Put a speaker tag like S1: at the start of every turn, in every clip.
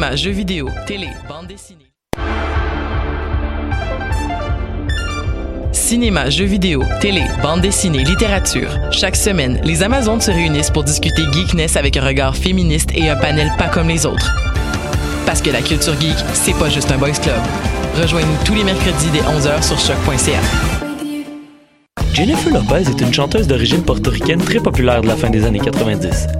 S1: Cinéma, jeux vidéo, télé, bande dessinée. Cinéma, jeux vidéo, télé, bande dessinée, littérature. Chaque semaine, les Amazones se réunissent pour discuter geekness avec un regard féministe et un panel pas comme les autres. Parce que la culture geek, c'est pas juste un boys club. Rejoignez-nous tous les mercredis dès 11h sur choc.ca.
S2: Jennifer Lopez est une chanteuse d'origine portoricaine très populaire de la fin des années 90.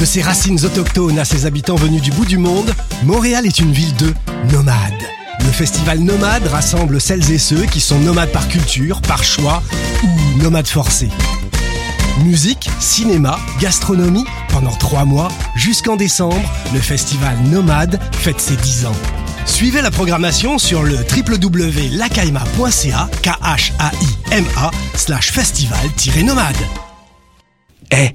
S3: De ses racines autochtones à ses habitants venus du bout du monde, Montréal est une ville de nomades. Le festival Nomade rassemble celles et ceux qui sont nomades par culture, par choix ou nomades forcés. Musique, cinéma, gastronomie, pendant trois mois, jusqu'en décembre, le festival Nomade fête ses 10 ans. Suivez la programmation sur le www.lacaima.ca, K-H-A-I-M-A, slash festival-nomade.
S4: Eh,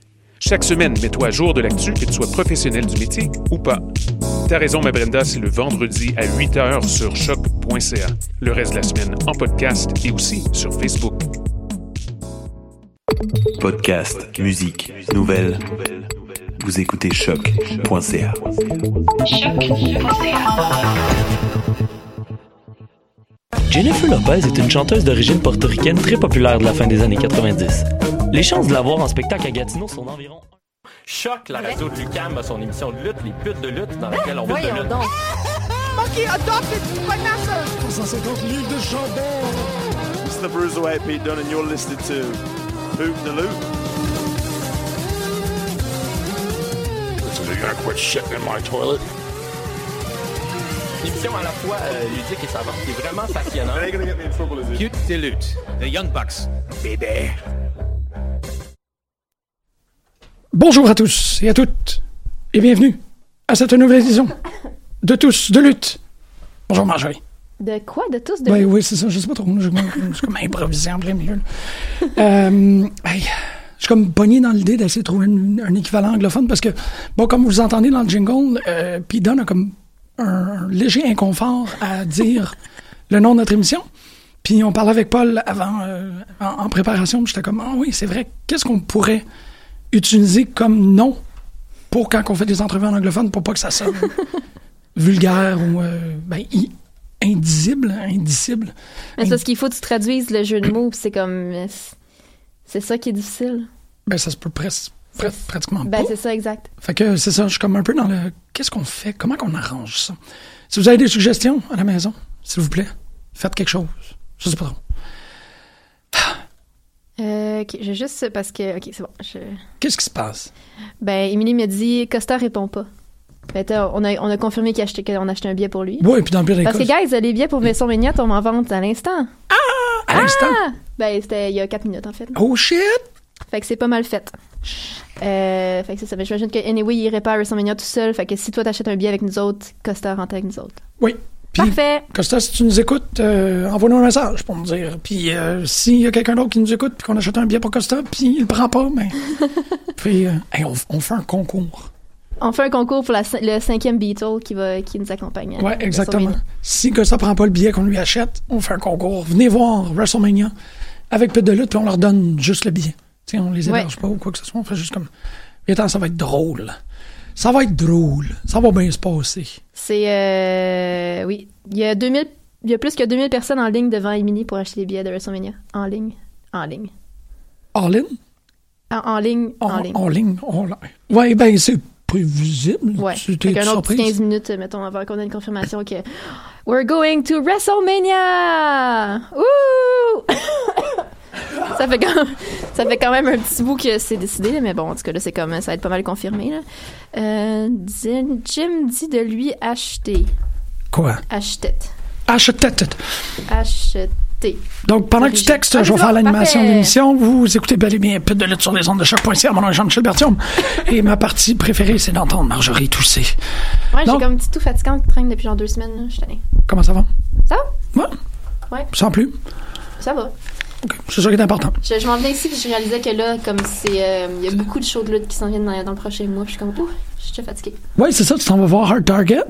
S5: Chaque semaine, mets-toi à jour de l'actu, que tu sois professionnel du métier ou pas. T'as raison, ma Brenda, c'est le vendredi à 8h sur choc.ca. Le reste de la semaine en podcast et aussi sur Facebook.
S4: Podcast, musique, nouvelles. Vous écoutez choc.ca.
S2: Jennifer Lopez est une chanteuse d'origine portoricaine très populaire de la fin des années 90. Les chances de la voir en spectacle à Gatineau sont d'environ
S6: Choc, la radio de Lucam a son émission de lutte, les putes de lutte, dans laquelle on lutte de lutte.
S7: donc.
S8: Monkey adopted Vanessa.
S3: 150 livres de chandelle.
S9: It's the Bruiserweight Pete Dunne, and you're listening to Hoop the Loop.
S10: So you're gonna quit shitting in my toilet?
S6: Une émission à la fois euh, ludique et savante qui est vraiment passionnante.
S11: Cute de lutte, The Young Bucks, baby.
S12: Bonjour à tous et à toutes, et bienvenue à cette nouvelle édition de Tous de lutte. Bonjour Marjorie.
S7: De quoi? De tous? De
S12: Ben oui, c'est ça, je sais pas trop. Je je suis comme improvisé en plein milieu. Euh, hey, je suis comme pogné dans l'idée d'essayer de trouver une- un équivalent anglophone parce que, bon, comme vous entendez dans le jingle, euh, Dunne a comme un, un léger inconfort à dire le nom de notre émission. Puis on parlait avec Paul avant, euh, en, en préparation, puis j'étais comme, ah oui, c'est vrai, qu'est-ce qu'on pourrait utiliser comme nom pour quand on fait des entrevues en anglophone pour pas que ça sonne vulgaire ou euh, ben, indicible.
S7: Mais c'est parce qu'il faut que tu traduises le jeu de mots, c'est comme. C'est ça qui est difficile.
S12: Ben, ça se peut presque, pre- pratiquement
S7: Ben,
S12: pas.
S7: c'est ça, exact.
S12: Fait que c'est ça, je suis comme un peu dans le. Qu'est-ce qu'on fait? Comment qu'on arrange ça? Si vous avez des suggestions à la maison, s'il vous plaît, faites quelque chose. Je sais pas trop.
S7: Euh, ok, j'ai juste. Parce que. Ok, c'est bon. je-
S12: Qu'est-ce qui se passe?
S7: Ben, Émilie me dit Costa répond pas. Ben, on, a, on a confirmé qu'on a acheté un billet pour lui.
S12: Oui, et puis dans le pire des
S7: Parce que, guys, les billets pour Maison Méniat tombent en vente à l'instant.
S12: à l'instant?
S7: Ah! Ben, c'était il y a 4 minutes, en fait.
S12: Oh shit!
S7: Fait que c'est pas mal fait. Euh, fait que c'est ça. Mais j'imagine que, anyway, il irait pas à WrestleMania tout seul. Fait que si toi t'achètes un billet avec nous autres, Costa rentre avec nous autres.
S12: Oui.
S7: Parfait.
S12: Costa, si tu nous écoutes, euh, envoie-nous un message pour nous dire. Puis euh, s'il y a quelqu'un d'autre qui nous écoute, puis qu'on achète un billet pour Costa, puis il le prend pas, ben. puis euh, hey, on, on fait un concours.
S7: On fait un concours pour la le cinquième Beatle qui, va, qui nous accompagne. à
S12: Ouais, exactement. Si Costa prend pas le billet qu'on lui achète, on fait un concours. Venez voir WrestleMania avec peu de lutte, puis on leur donne juste le billet. Sais, on les héberge pas ou quoi que ce soit. On fait juste comme. Attends, ça va être drôle. Ça va être drôle. Ça va bien se passer.
S7: C'est. Euh, oui. Il y, a 2000, il y a plus que 2000 personnes en ligne devant Emily pour acheter des billets de WrestleMania. En ligne. En ligne. En, en ligne. En,
S12: En,
S7: ligne.
S12: en ligne. En ligne. Ouais, ben c'est prévisible.
S7: Ouais. Fait qu'un autre
S12: surprise?
S7: petit 15 minutes, mettons, avant qu'on ait une confirmation que We're going to WrestleMania! Ouh! ça, fait quand, ça fait quand même un petit bout que c'est décidé, mais bon, en tout cas, là, c'est comme, ça va être pas mal confirmé. Là. Euh, Jim dit de lui acheter.
S12: Quoi?
S7: Acheter.
S12: Acheter.
S7: Acheter.
S12: Donc, pendant que tu textes,
S7: Ah,
S12: je vais
S7: c'est
S12: faire l'animation de l'émission. Vous écoutez bel et bien Pute de lutte sur les ondes de choc.ca. Mon nom est Jean-Michel Bertium. et ma partie préférée, c'est d'entendre Marjorie tousser.
S7: Ouais, j'ai comme un petit tout fatigant qui traîne depuis genre deux semaines. Je suis.
S12: Comment ça va?
S7: Ça va?
S12: Ouais.
S7: Ouais,
S12: Sans plus?
S7: ça va.
S12: C'est ça qui est important.
S7: Je, je m'en venais ici puis je réalisais que là, comme c'est. euh, Il y a beaucoup de shows de lutte qui s'en viennent dans, dans le prochain mois. Puis je suis comme, ouh, je suis déjà fatiguée.
S12: Oui, c'est ça. Tu t'en vas voir Hard Target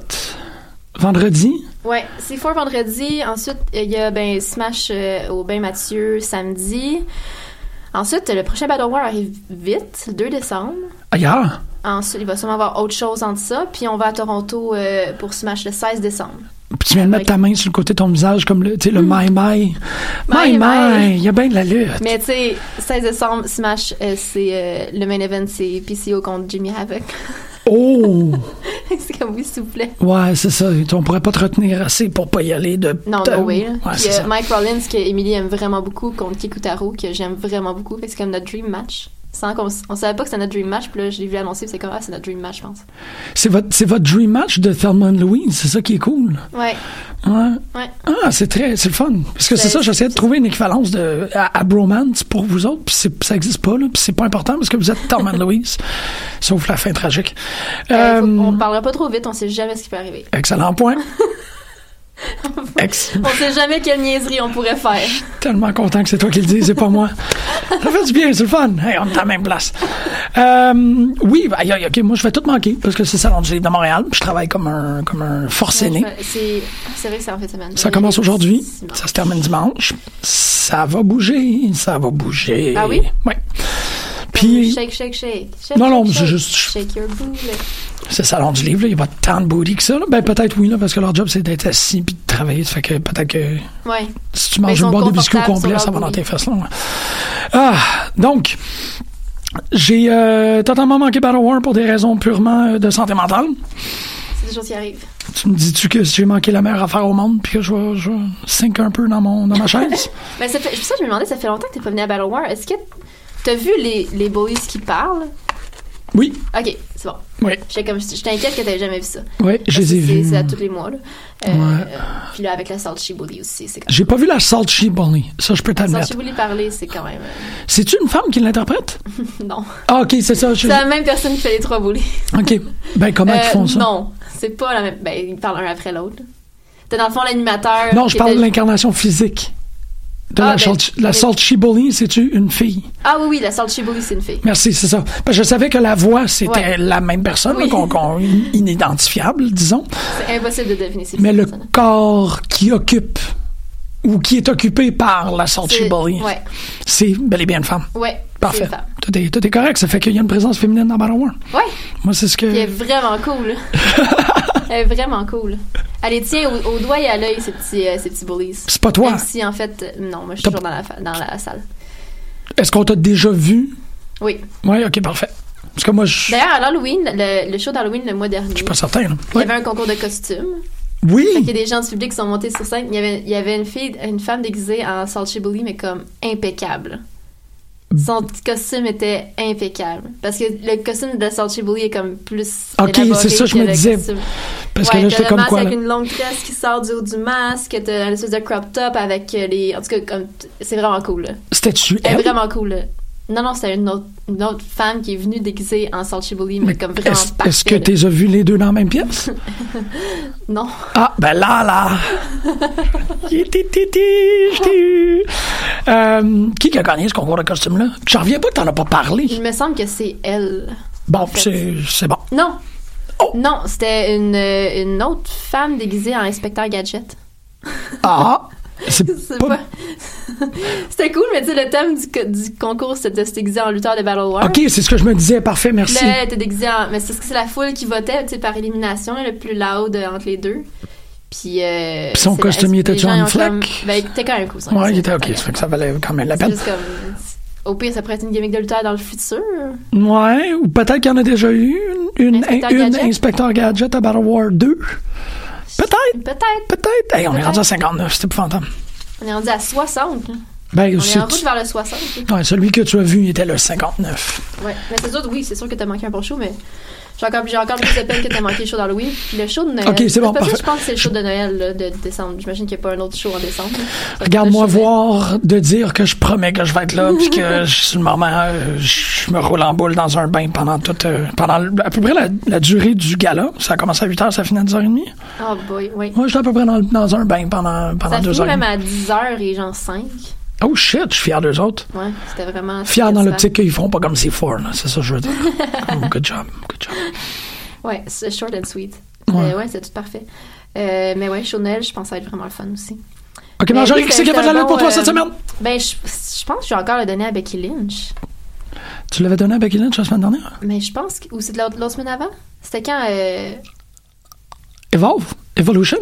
S12: vendredi.
S7: Ouais, c'est fort vendredi. Ensuite, il y a ben, Smash euh, au Bain Mathieu samedi. Ensuite, le prochain Battle War arrive vite, le 2 décembre.
S12: Ailleurs.
S7: Ensuite, il va sûrement avoir autre chose entre ça. Puis on va à Toronto euh, pour Smash le 16 décembre.
S12: Puis tu viens de mettre ta main sur le côté de ton visage comme le, le my my.
S7: My,
S12: My. Il y a bien de la lutte.
S7: Mais tu sais, 16 décembre, Smash, euh, c'est euh, le main event, c'est PCO contre Jimmy Havoc.
S12: Oh!
S7: c'est comme oui, s'il vous plaît.
S12: Ouais, c'est ça. On pourrait pas te retenir assez pour pas y aller de.
S7: Non, no way. Puis euh. Mike Rollins, que Emily aime vraiment beaucoup, contre Kikutaro, que j'aime vraiment beaucoup. C'est comme notre dream match. Sans qu'on on savait pas que c'était notre dream match, puis là, je l'ai vu annoncer, c'est comme, ah, c'est notre dream match, je pense.
S12: C'est votre, c'est votre dream match de Thelma and Louise. C'est ça qui est cool.
S7: Ouais.
S12: Ouais.
S7: Ouais.
S12: Ah, c'est très, c'est le fun. Parce que c'est
S7: C'est-
S12: ça, j'essayais de trouver une équivalence de, à, à bromance pour vous autres, puis ça existe pas, là, puis c'est pas important parce que vous êtes and Louise. Sauf la fin tragique.
S7: Euh, faut-
S12: Euh,
S7: on parlera pas trop vite, on sait jamais ce qui peut arriver.
S12: excellent point.
S7: On sait jamais quelle niaiserie on pourrait faire.
S12: tellement content que c'est toi qui le dis, c'est pas moi. Ça fait du bien, c'est le fun. Hey, on est à la même place. Euh, oui, bah, aïe, ok, moi je vais tout manquer parce que c'est Salon du livre de Montréal. Je travaille comme un, comme un forcené.
S7: C'est c'est vrai que c'est en de semaine.
S12: Ça commence aujourd'hui, ça se termine dimanche. Ça va bouger, ça va bouger.
S7: Ah oui?
S12: Oui. Puis,
S7: Shake, shake, shake. shake
S12: Non, non, c'est juste-
S7: Shake your booty.
S12: c'est Salon du livre, là, il n'y a pas tant de booty que ça. là. Ben, peut-être oui, là, parce que leur job, c'est d'être assis de travailler. Ça fait que peut-être que
S7: Ouais.
S12: si tu manges une boîte de biscuits au complet, ça va dans tes fesses. là, ouais. Ah, donc, j'ai euh, totalement manqué Battle War pour des raisons purement euh, de santé mentale.
S7: C'est des choses qui arrivent.
S12: Tu me dis-tu que j'ai manqué la meilleure affaire au monde puis que je vais, je vais sink un peu dans, mon, dans ma chaise?
S7: Ben, ça fait, ça je me demandais, ça fait longtemps que t'es pas venu à Battle War. Est-ce que t'as vu les, les bullies qui parlent?
S12: Oui,
S7: Ok.
S12: Oui,
S7: J'étais comme, je t'inquiète que t'avais jamais vu ça.
S12: oui, je les ai vus.
S7: C'est à tous les mois, là. Euh,
S12: Ouais.
S7: euh, puis là, avec la Salchi Bully aussi, c'est
S12: J'ai pas vu la Salchi Bully. Ça, je peux t'admettre.
S7: Salchi Bully parler, c'est quand même.
S12: C'est-tu une femme qui l'interprète?
S7: euh, non.
S12: Ah, ok, c'est ça. je-
S7: C'est la même personne qui fait les trois bullies.
S12: Ok. Ben, comment
S7: Euh,
S12: ils font ça?
S7: Non, c'est pas la même. Ben, ils parlent un après l'autre. T'as dans le fond l'animateur.
S12: Non, je parle
S7: était-
S12: de l'incarnation physique. De
S7: Ah,
S12: la,
S7: ben,
S12: Salchi- la Salchi Bully, c'est-tu une fille?
S7: Ah oui, oui, la Salchi Bully, c'est une fille.
S12: Merci, c'est ça. Parce que je savais que la voix, c'était
S7: Ouais.
S12: la même personne,
S7: Oui.
S12: qu'on, qu'on- in- inidentifiable, disons.
S7: C'est impossible de deviner
S12: Mais le corps qui occupe ou qui est occupé par la
S7: C'est-
S12: Bully,
S7: Ouais,
S12: c'est bel et bien une femme.
S7: ouais.
S12: Parfait.
S7: Femme.
S12: Tout est, tout est correct. Ça fait qu'il y a une présence féminine dans Battle War.
S7: Ouais.
S12: Moi, c'est ce que.
S7: Elle est vraiment cool. elle est vraiment cool. Elle les tient au, au doigt et à l'œil, ces petits, euh, ces petits bullies.
S12: C'est pas toi?
S7: Même si, en fait, euh, non, moi, je suis toujours dans la, dans la salle.
S12: Est-ce qu'on t'a déjà vu?
S7: Oui.
S12: Oui, ok, parfait. Parce que moi, je suis
S7: D'ailleurs, à l'Halloween, le, le show d'Halloween le mois dernier,
S12: pas certain. là.
S7: il y avait un concours de costumes.
S12: Oui!
S7: Fait qu'il y a des gens du public qui sont montés sur scène. Il y avait, il y avait une fille, une femme déguisée en Salchi Bully, mais comme impeccable. Son petit costume était impeccable. Parce que le costume de Salchi Bully est comme plus.
S12: Ok, c'est ça, je
S7: que
S12: me disais.
S7: costume.
S12: Parce que
S7: Ouais,
S12: là,
S7: t'as
S12: j'étais comme quoi,
S7: avec
S12: là?
S7: une longue tresse qui sort du haut du masque, t'as une espèce de crop top avec euh, les. En tout cas, comme. C'est vraiment cool, là.
S12: C'était-tu
S7: elle? vraiment cool, là. Non, non, c'était une autre, une autre femme qui est venue déguisée en Salchi Bully, mais, comme vraiment
S12: Est-ce que tu les as vus les deux dans la même pièce?
S7: Non.
S12: Ah, ben là, là! Je t'ai eu. Euh, qui a gagné ce concours de costume-là? J'en reviens pas que t'en as pas parlé.
S7: Il me semble que c'est elle.
S12: Bon,
S7: fait.
S12: c'est bon.
S7: Non.
S12: Oh.
S7: Non, c'était une, une autre femme déguisée en inspecteur gadget.
S12: Ah! C'est pas...
S7: c'était cool, mais tu sais, le thème du, co- du concours, c'était de se déguiser en lutteur de Battle War.
S12: OK, c'est ce que je me disais. Parfait, merci.
S7: Là, elle était déguisée en. Mais c'est parce que c'est la foule qui votait, tu sais, par élimination, le plus loud euh, entre les deux. Puis. Euh,
S12: Puis son costume, il était-tu en
S7: comme- Ben, il était quand même cool, son
S12: Ouais, il était OK. Ça fait que ça valait quand même la peine.
S7: juste comme. Au pire, ça pourrait être une gimmick de lutteur dans le futur.
S12: Ouais, ou peut-être qu'il y en a déjà eu une, une,
S7: Inspecteur
S12: une
S7: Gadget?
S12: Inspecteur Gadget à Battle War 2. Peut-être.
S7: Peut-être.
S12: Peut-être. Hey, on est rendu à 59, c'était épouvantable.
S7: On est rendu à 60. là.
S12: Ben,
S7: On est
S12: c'est-
S7: en route vers le 60. là.
S12: ouais, celui que tu as vu il était le 59.
S7: Ouais. Mais c'est sûr, oui, c'est sûr que t'as manqué un bon show, mais j'ai encore, j'ai encore plus de peine que t'as manqué le show d'Halloween. Puis le show de Noël.
S12: Ok, c'est bon,
S7: Parce que je pense que c'est le show de Noël là, de décembre. J'imagine qu'il n'y a pas un autre show en décembre.
S12: Regarde-moi voir de dire que je promets que je vais être là, puis que sur le moment, euh, je me roule en boule dans un bain pendant toute, euh, pendant à peu près la, la durée du gala. Ça a commencé à 8h, ça finit à 10h30.
S7: Oh boy, oui.
S12: Moi, j'étais à peu près dans, un bain pendant, pendant
S7: Ça
S12: deux heures.
S7: même à 10h et genre 5.
S12: Oh shit, je suis fier d'eux autres.
S7: Ouais, c'était vraiment.
S12: Fier dans
S7: c'était
S12: l'optique qu'ils font pas comme c'est fort. C'est ça que je veux dire. Oh, good job, good job.
S7: Ouais, c'est short and sweet.
S12: Ouais.
S7: Ouais c'est tout parfait. Euh, mais ouais, show de Noël, je pense que ça va être vraiment le fun aussi.
S12: Ok,
S7: Mais
S12: Marjorie, qui c'est qui a fait la
S7: un
S12: lutte pour toi cette
S7: euh,
S12: semaine?
S7: Ben, je, je pense que je vais encore le donner à Becky Lynch.
S12: Tu l'avais donné à Becky Lynch la semaine dernière?
S7: Mais je pense que. Ou c'est de l'autre l'autre semaine avant? C'était quand. Euh,
S12: Evolve, Evolution?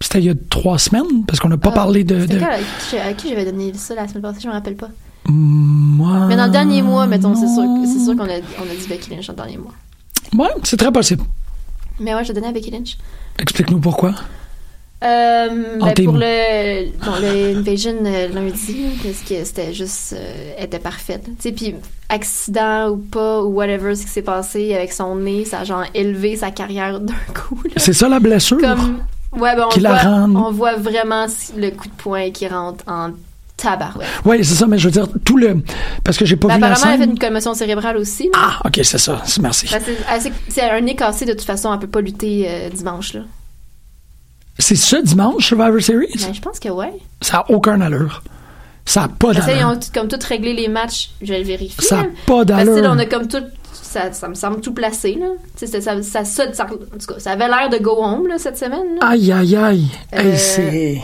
S12: C'était il y a trois semaines, parce qu'on n'a pas
S7: ah,
S12: parlé de.
S7: À qui, j'avais donné ça la semaine passée? Je me rappelle pas.
S12: Moi.
S7: Mais dans le dernier mois, mettons, c'est sûr, c'est sûr qu'on a, on a dit Becky Lynch dans le dernier mois.
S12: Ouais, c'est très possible.
S7: Mais ouais, je donné à Becky Lynch.
S12: Explique-nous pourquoi.
S7: Euh,
S12: En
S7: ben, pour le, bon, le Invasion euh, lundi, parce que c'était juste, euh, elle était parfaite. Tu sais, puis accident ou pas, ou whatever, ce qui s'est passé avec son nez, ça a genre élevé sa carrière d'un coup.
S12: C'est ça la blessure?
S7: Comme, ouais, ben, on,
S12: Qui la
S7: voit,
S12: rend-
S7: on voit vraiment le coup de poing qui rentre en tabarouette.
S12: Oui, c'est ça, mais je veux dire, tout le. Parce que j'ai pas
S7: Ben,
S12: vu la
S7: apparemment, elle a fait
S12: scène.
S7: une commotion cérébrale aussi.
S12: Ah, ok, c'est ça. Merci.
S7: Ben, c'est- un nez cassé, de toute façon, elle peut pas lutter euh, dimanche. Là.
S12: C'est ce dimanche, Survivor Series?
S7: Ben, je pense que ouais.
S12: Ça a aucun allure. Ça a pas d'allure.
S7: ont tout- comme tout réglé les matchs. Je vais le vérifier.
S12: Ça a
S7: là.
S12: pas
S7: Parce que
S12: d'allure.
S7: là, on a comme tout. Ça, ça me semble tout placé, là. Ça, ça, ça, ça, ça- en tout cas, ça avait l'air de go home, là, cette semaine. là.
S12: Aïe, aïe, aïe.
S7: Euh,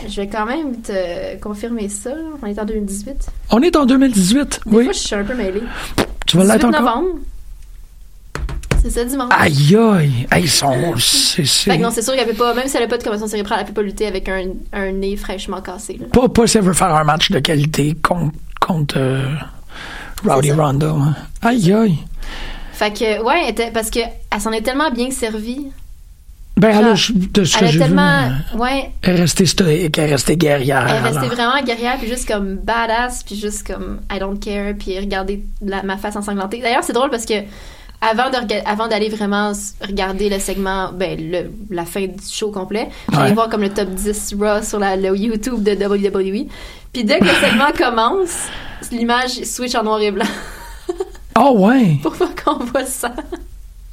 S7: je vais quand même te confirmer ça. On est en 2018.
S12: On est en 2018,
S7: Des
S12: oui.
S7: fois, je suis un peu mêlée.
S12: Tu vas
S7: 18
S12: l'être encore?
S7: novembre. C'est ça, dimanche.
S12: Aïe, aïe. Hey, son. C'est.
S7: Fait
S12: c'est-
S7: que non, c'est sûr qu'elle peut pas, même si elle a pas de commotion cérébrale, elle peut pas lutter avec un, un nez fraîchement cassé, là.
S12: Pas, pas si elle veut faire un match de qualité contre, contre euh, Rowdy Ronda. hein. Aïe, aïe.
S7: Fait que, ouais, était- parce que elle s'en est tellement bien servie.
S12: Ben, elle a,
S7: Genre,
S12: de ce que
S7: Elle
S12: vu,
S7: tellement,
S12: euh,
S7: ouais,
S12: elle est restée stoïque, elle est restée guerrière.
S7: Elle est restée vraiment guerrière, puis juste comme badass, puis juste comme I don't care, puis regarder la- ma face ensanglantée. D'ailleurs, c'est drôle parce que avant de rega- avant d'aller vraiment regarder le segment, ben le, la fin du show complet, j'allais
S12: Ouais.
S7: voir comme le top 10 Raw sur la, le YouTube de WWE. Puis dès que le segment commence, l'image switch en noir et blanc
S12: Ah ouais.
S7: pour pas qu'on voit ça.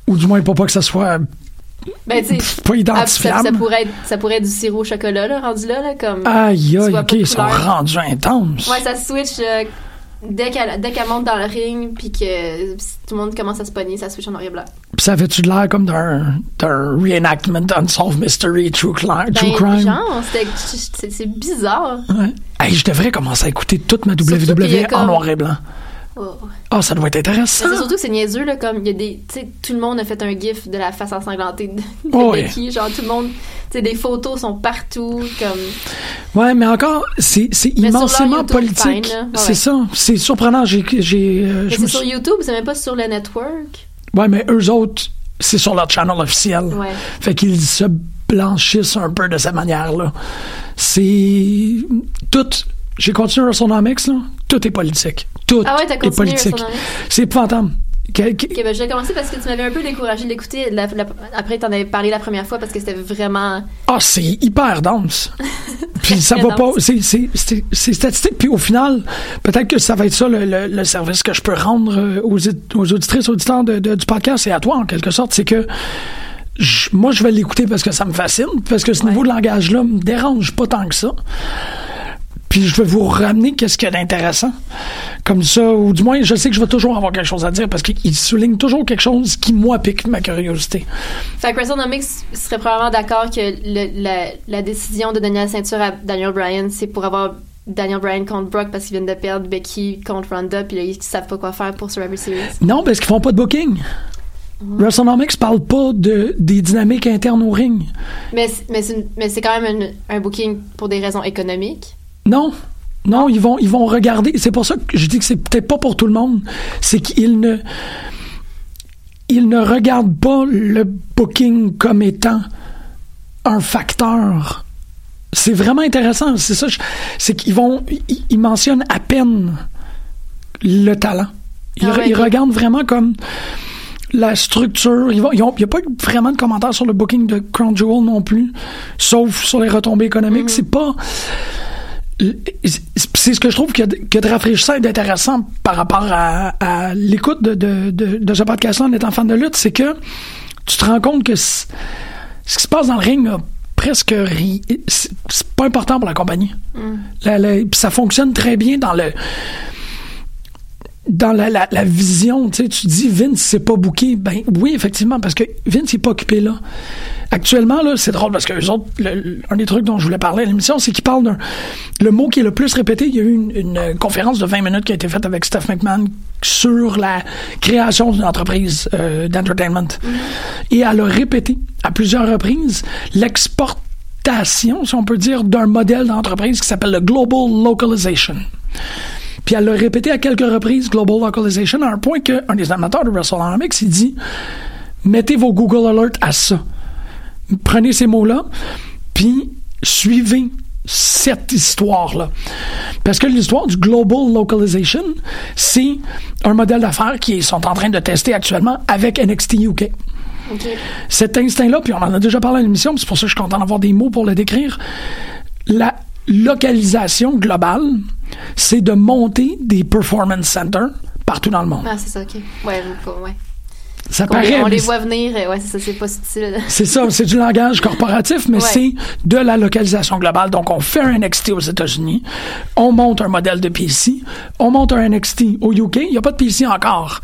S12: Ou du moins pour pas que ça soit
S7: Ben
S12: pas
S7: ah,
S12: identifiable.
S7: ça, ça pourrait être ça pourrait être du sirop au chocolat là, rendu là, là comme.
S12: Aïe, aïe, ok, ils sont rendus intenses.
S7: Ouais, ça switch euh, dès qu'elle monte dans le ring puis que tout le monde commence à se pogner, ça switch en noir et blanc.
S12: Puis ça avait-tu de l'air comme d'un, reenactment d'Unsolved Mystery True,
S7: Ben,
S12: Crime?
S7: genre, c'était- c'est bizarre.
S12: Ouais. Hey, je devrais commencer à écouter toute ma WWE
S7: comme-
S12: en noir et blanc.
S7: Oh.
S12: Ah, ça doit être intéressant.
S7: C'est surtout que c'est niaiseux là, comme il y a des, tu sais, tout le monde a fait un gif de la face ensanglantée de, de
S12: Oh, ouais.
S7: Genre tout le monde, tu sais, des photos sont partout, comme.
S12: Ouais, mais encore, c'est, immensément politique.
S7: Ouais,
S12: c'est
S7: ouais.
S12: ça. C'est surprenant. J'ai, euh,
S7: c'est sur YouTube, c'est même pas sur le network?
S12: Ouais, mais eux autres, c'est sur leur channel officiel. Fait qu'ils se blanchissent un peu de cette manière-là. C'est tout. J'ai continué WrestleNomics, là. Tout est politique. Tout
S7: Ah ouais. WrestleNomics?
S12: C'est épouvantable. Que- que-
S7: Ok, ben, je vais commencer parce que tu m'avais un peu découragé de l'écouter. La- la- après, t'en avais parlé la première fois parce que c'était vraiment.
S12: Ah, c'est hyper dense. Puis ça va pas. C'est, statistique. Puis au final, peut-être que ça va être ça le, le- le service que je peux rendre euh, aux, aux auditrices, auditeurs de, de- du podcast et à toi en quelque sorte. C'est que je- moi, je vais l'écouter parce que ça me fascine, parce que ce niveau de langage-là me dérange pas tant que ça. Puis je vais vous ramener qu'est-ce qu'il y a d'intéressant. Comme ça, ou du moins, je sais que je vais toujours avoir quelque chose à dire parce qu'il souligne toujours quelque chose qui, moi, pique ma curiosité.
S7: Fait que WrestleNomics serait probablement d'accord que le- la, la décision de donner la ceinture à Daniel Bryan, c'est pour avoir Daniel Bryan contre Brock parce qu'ils viennent de perdre Becky contre Ronda, puis là, ils savent pas quoi faire pour Survivor Series.
S12: Non, parce qu'ils font pas de booking. WrestleNomics parle pas de, des dynamiques internes au ring.
S7: Mais, c'est- mais quand même une- un booking pour des raisons économiques.
S12: Non. Non, ils vont, ils vont regarder. C'est pour ça que je dis que c'est peut-être pas pour tout le monde. C'est qu'ils ne, ils ne regardent pas le booking comme étant un facteur. C'est vraiment intéressant. C'est ça. C'est qu'ils vont, ils, ils mentionnent à peine le talent. Ils,
S7: Ah ouais,
S12: ils regardent vraiment comme la structure. Il n'y a pas eu vraiment de commentaires sur le booking de Crown Jewel non plus, sauf sur les retombées économiques. C'est pas. C'est ce que je trouve que, que de rafraîchissant et d'intéressant par rapport à, à l'écoute de, de, de, de ce podcast-là en étant fan de lutte, c'est que tu te rends compte que ce qui se passe dans le ring a presque rien. C'est pas important pour la compagnie. La- la- puis ça fonctionne très bien dans le dans la, la, la vision, tu dis Vince c'est pas booké, ben oui effectivement parce que Vince il est pas occupé là. Actuellement là, c'est drôle parce que eux autres, un des trucs dont je voulais parler à l'émission, c'est qu'ils parlent d'un le mot qui est le plus répété. Il y a eu une, une, euh, conférence de 20 minutes qui a été faite avec Steph McMahon sur la création d'une entreprise euh, d'entertainment et elle a répété à plusieurs reprises l'exportation, si on peut dire, d'un modèle d'entreprise qui s'appelle le global localization. Puis elle l'a répété à quelques reprises, Global Localization, à un point qu'un des amateurs de WrestleNomics, il dit mettez vos Google Alerts à ça. Prenez ces mots-là, puis suivez cette histoire-là. Parce que l'histoire du Global Localization, c'est un modèle d'affaires qu'ils sont en train de tester actuellement avec NXT UK. Cet instinct-là, puis on en a déjà parlé à l'émission, c'est pour ça que je suis content d'avoir des mots pour le décrire. La localisation globale, c'est de monter des performance centers partout dans le monde.
S7: Ah, c'est ça, ok. Ouais, ouais.
S12: Ça
S7: On les-
S12: paraît,
S7: on les voit venir, et ouais, c'est ça, c'est pas subtil.
S12: c'est ça, c'est du langage corporatif, mais
S7: Ouais.
S12: c'est de la localisation globale. Donc, on fait un NXT aux États-Unis, on monte un modèle de PC, on monte un NXT au UK. Il n'y a pas de PC encore,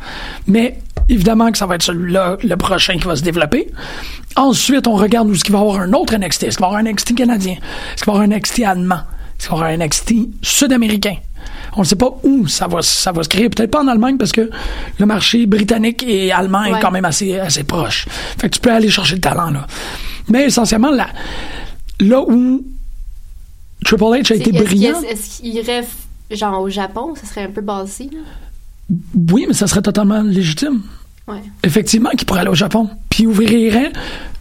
S12: mais évidemment que ça va être celui-là, le prochain qui va se développer. Ensuite, on regarde où est-ce qu'il va y avoir un autre NXT. Est-ce qu'il va y avoir un NXT canadien? Est-ce qu'il va y avoir un NXT allemand? Est-ce qu'il va y avoir un NXT sud-américain? On ne sait pas où ça va, ça va se créer. Peut-être pas en Allemagne parce que le marché britannique et allemand
S7: Ouais.
S12: est quand même assez, assez proche. Fait que tu peux aller chercher le talent, là. Mais essentiellement, là, là où Triple H a été brillant,
S7: Est-ce qu'il irait, genre, au Japon? Ça serait un peu basé, là?
S12: oui, mais ça serait totalement légitime.
S7: Ouais.
S12: Effectivement, qui pourrait aller au Japon, puis ouvrirait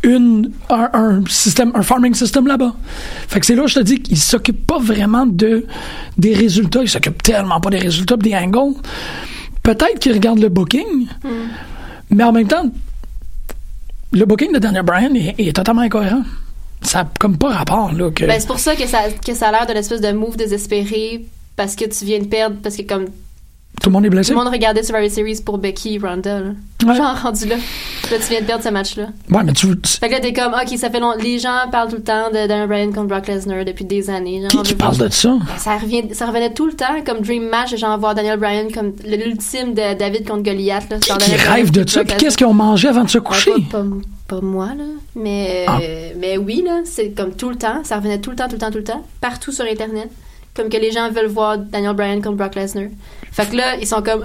S12: une, un, un système, un farming system là-bas. Fait que c'est là où je te dis qu'il s'occupe pas vraiment de, des résultats, il s'occupe tellement pas des résultats, des angles. Peut-être qu'il regarde le booking, mais en même temps, le booking de Daniel Bryan est, est totalement incohérent. Ça comme pas rapport, là, que...
S7: Ben, c'est pour ça que ça, que ça a l'air d'une espèce de move désespéré parce que tu viens de perdre, parce que comme
S12: tout le monde est blessé?
S7: tout le monde regardait Survivor Series pour Becky et Ronda, là.
S12: Ouais.
S7: Genre rendu là. Là, tu viens de perdre ce match-là.
S12: Ouais, mais tu,
S7: Fait que là, t'es comme, ok, ça fait longtemps. Les gens parlent tout le temps de Daniel Bryan contre Brock Lesnar depuis des années. Genre,
S12: qui, qui parle de ça?
S7: ça, revient, ça revenait tout le temps comme Dream Match, genre voir Daniel Bryan comme l'ultime de David contre Goliath. Là,
S12: Qui, qui rêve de ça? Puis qu'est-ce qu'ils ont mangé avant de se coucher?
S7: Ouais, pas, pas- pas moi, là. Mais,
S12: Ah.
S7: mais oui, là, c'est comme tout le temps. Ça revenait tout le temps, tout le temps, tout le temps. Partout sur Internet. Comme que les gens veulent voir Daniel Bryan contre Brock Lesnar. Fait que là, ils sont comme...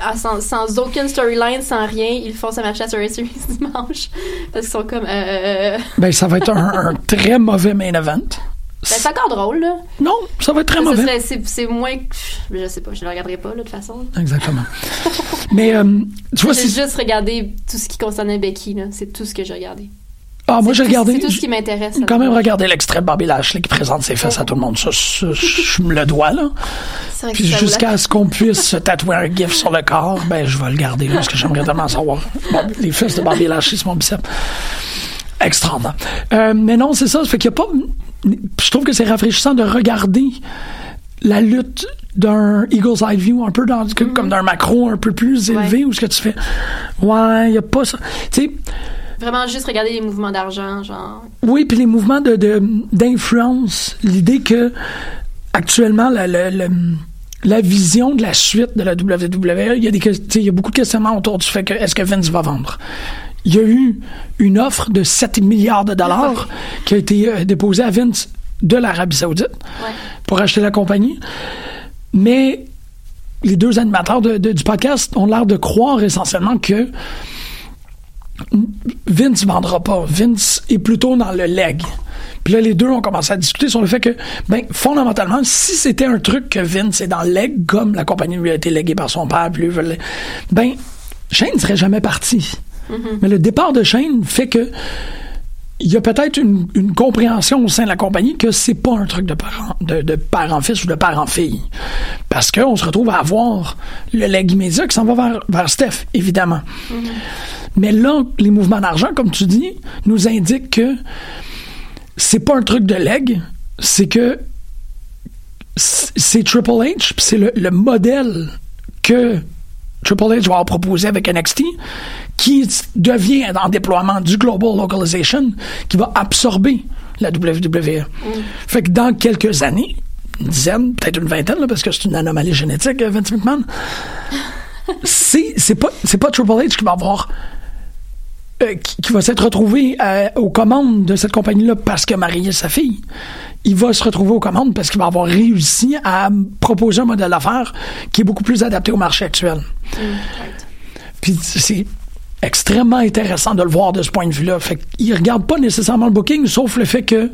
S7: Ah, sans, sans aucune storyline, sans rien. Ils font sa match à Survivor Series dimanche. Parce qu'ils sont comme... Euh...
S12: Ben, ça va être un, un très mauvais main event.
S7: Ben, c'est encore drôle, là.
S12: Non, ça va être très
S7: Ça
S12: mauvais.
S7: C'est moins... Je sais pas, je le regarderai pas, là, de toute façon.
S12: Exactement. Mais, euh, tu vois,
S7: J'ai
S12: c'est.
S7: juste regardé tout ce qui concernait Becky, là. C'est tout ce que j'ai regardé.
S12: Ah, moi, j'ai regardé.
S7: C'est tout ce qui m'intéresse.
S12: J'ai quand même regardé l'extrait de Bobby Lashley qui présente ses fesses à tout le monde. Ça, ça, je me le dois, là. Puis jusqu'à ce qu'on puisse se tatouer un gif sur le corps, ben, je vais le garder, là, parce que j'aimerais tellement savoir. Les fesses de Bobby Lashley, c'est mon bicep. Extraordinaire. Euh, mais non, c'est ça. Fait qu'il y a pas. Je trouve que c'est rafraîchissant de regarder la lutte d'un Eagle's Eye View, un peu dans, comme d'un macro un peu plus élevé, où ce que tu fais. Ouais, il n'y a pas ça. Tu sais,
S7: Vraiment juste regarder les mouvements d'argent, genre.
S12: oui, puis les mouvements de, d'influence, l'idée que actuellement la, la, la, la vision de la suite de la WWE, il y a des il y a beaucoup de questionnements autour du fait que est-ce que Vince va vendre? Il y a eu une offre de 7 milliards de dollars qui a été euh, déposée à Vince de l'Arabie Saoudite pour acheter la compagnie. Mais les deux animateurs de- de- du podcast ont l'air de croire essentiellement que Vince vendra pas. Vince est plutôt dans le leg. Puis là, les deux ont commencé à discuter sur le fait que, ben, fondamentalement, si c'était un truc que Vince est dans le leg, comme la compagnie lui a été léguée par son père, puis lui ben, Shane ne serait jamais parti. Mais le départ de Shane fait que il y a peut-être une, une compréhension au sein de la compagnie que c'est pas un truc de parent, de, de parent-fils ou de parent-fille. Parce qu'on se retrouve à avoir le leg immédiat qui s'en va vers, vers Steph, évidemment. Mais là, les mouvements d'argent, comme tu dis, nous indiquent que c'est pas un truc de leg, c'est que c'est Triple H, puis c'est le, le modèle que Triple H va proposé avec NXT, qui devient en déploiement du Global Localization, qui va absorber la WWE. Fait que dans quelques années, une dizaine, peut-être une vingtaine, là, parce que c'est une anomalie génétique, euh, Vince McMahon, c'est c'est pas, c'est pas Triple H qui va avoir euh, qui, qui va s'être retrouvé euh, aux commandes de cette compagnie-là parce qu'il a marié sa fille. Il va se retrouver aux commandes parce qu'il va avoir réussi à proposer un modèle d'affaires qui est beaucoup plus adapté au marché actuel. Puis c'est extrêmement intéressant de le voir de ce point de vue-là. Fait qu'il regarde pas nécessairement le booking, sauf le fait que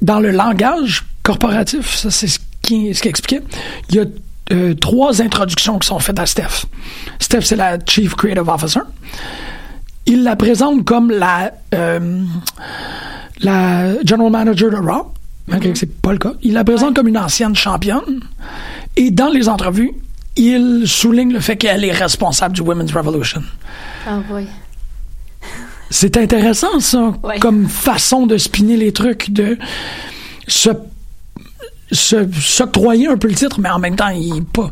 S12: dans le langage corporatif, ça c'est ce qui, ce qui expliquait, il y a euh, trois introductions qui sont faites à Steph. Steph, c'est la Chief Creative Officer. Il la présente comme la, euh, la General Manager de Raw, malgré que c'est pas le cas. Il la présente comme une ancienne championne. Et dans les entrevues, il souligne le fait qu'elle est responsable du Women's Revolution.
S7: Ah oui.
S12: C'est intéressant, ça,
S7: Ouais.
S12: comme façon de spinner les trucs, de se, se s'octroyer un peu le titre, mais en même temps, il est pas.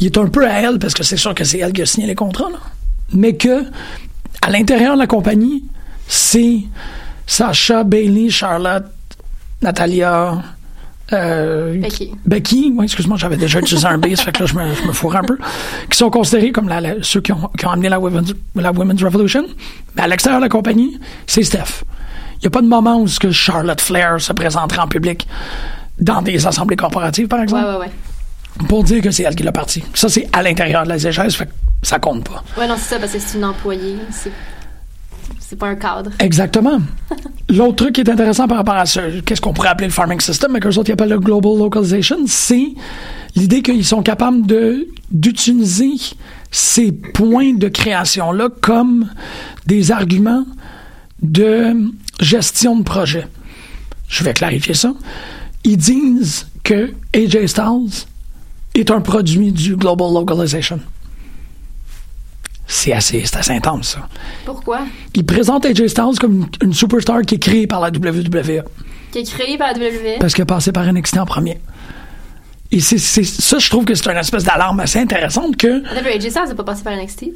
S12: Il est un peu à elle, parce que c'est sûr que c'est elle qui a signé les contrats, là. Mais que, à l'intérieur de la compagnie, c'est Sacha, Bailey, Charlotte, Natalia, euh,
S7: Becky.
S12: Becky, oui, excuse-moi, j'avais déjà utilisé un B, ça fait que là, je me, je me fourrais un peu, qui sont considérés comme la- la- ceux qui ont, qui ont amené la Women's, la Women's Revolution. Mais à l'extérieur de la compagnie, c'est Steph. Il n'y a pas de moment où ce que Charlotte Flair se présenterait en public dans des assemblées corporatives, par
S7: Ouais,
S12: exemple,
S7: ouais, ouais.
S12: pour dire que c'est elle qui l'a parti. Ça, c'est à l'intérieur de la ZGS, fait que ça compte pas.
S7: Ouais, non, c'est ça, parce que c'est une employée. C'est, c'est pas un cadre.
S12: Exactement. L'autre truc qui est intéressant par rapport à ce, qu'est-ce qu'on pourrait appeler le farming system, mais qu'eux autres ils appellent le global localization, c'est l'idée qu'ils sont capables de, d'utiliser ces points de création-là comme des arguments de gestion de projet. Je vais clarifier ça. Ils disent que AJ Styles est un produit du global localization. C'est assez, c'est assez intense, ça
S7: Pourquoi?
S12: il présente AJ Styles comme une, une superstar qui est créée par la WWE
S7: Qui est créé par la WWE.
S12: parce qu'il a passé par NXT en premier. Et c'est, c'est- ça, je trouve que c'est une espèce d'alarme assez intéressante que
S7: Attends, AJ Styles n'est pas passé par NXT.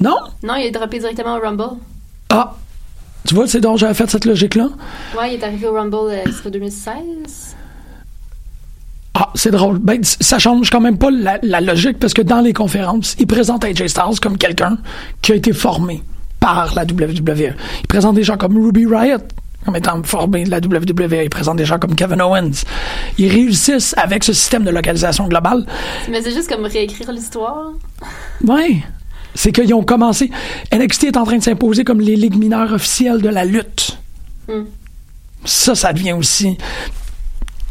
S12: non,
S7: Non, il est droppé directement au Rumble.
S12: ah, tu vois, c'est donc j'avais fait cette logique-là?
S7: Ouais, il est arrivé au Rumble, euh, c'était 2016.
S12: Ah, c'est drôle. Ben, ça change quand même pas la, la logique parce que dans les conférences, il présente AJ Styles comme quelqu'un qui a été formé par la WWE. Il présente des gens comme Ruby Riot comme étant formé de la WWE. Il présente des gens comme Kevin Owens. Ils réussissent avec ce système de localisation globale
S7: Mais c'est juste comme réécrire l'histoire.
S12: Oui. C'est qu'ils ont commencé. NXT est en train de s'imposer comme les ligues mineures officielles de la lutte.
S7: Hmm.
S12: Ça, ça devient aussi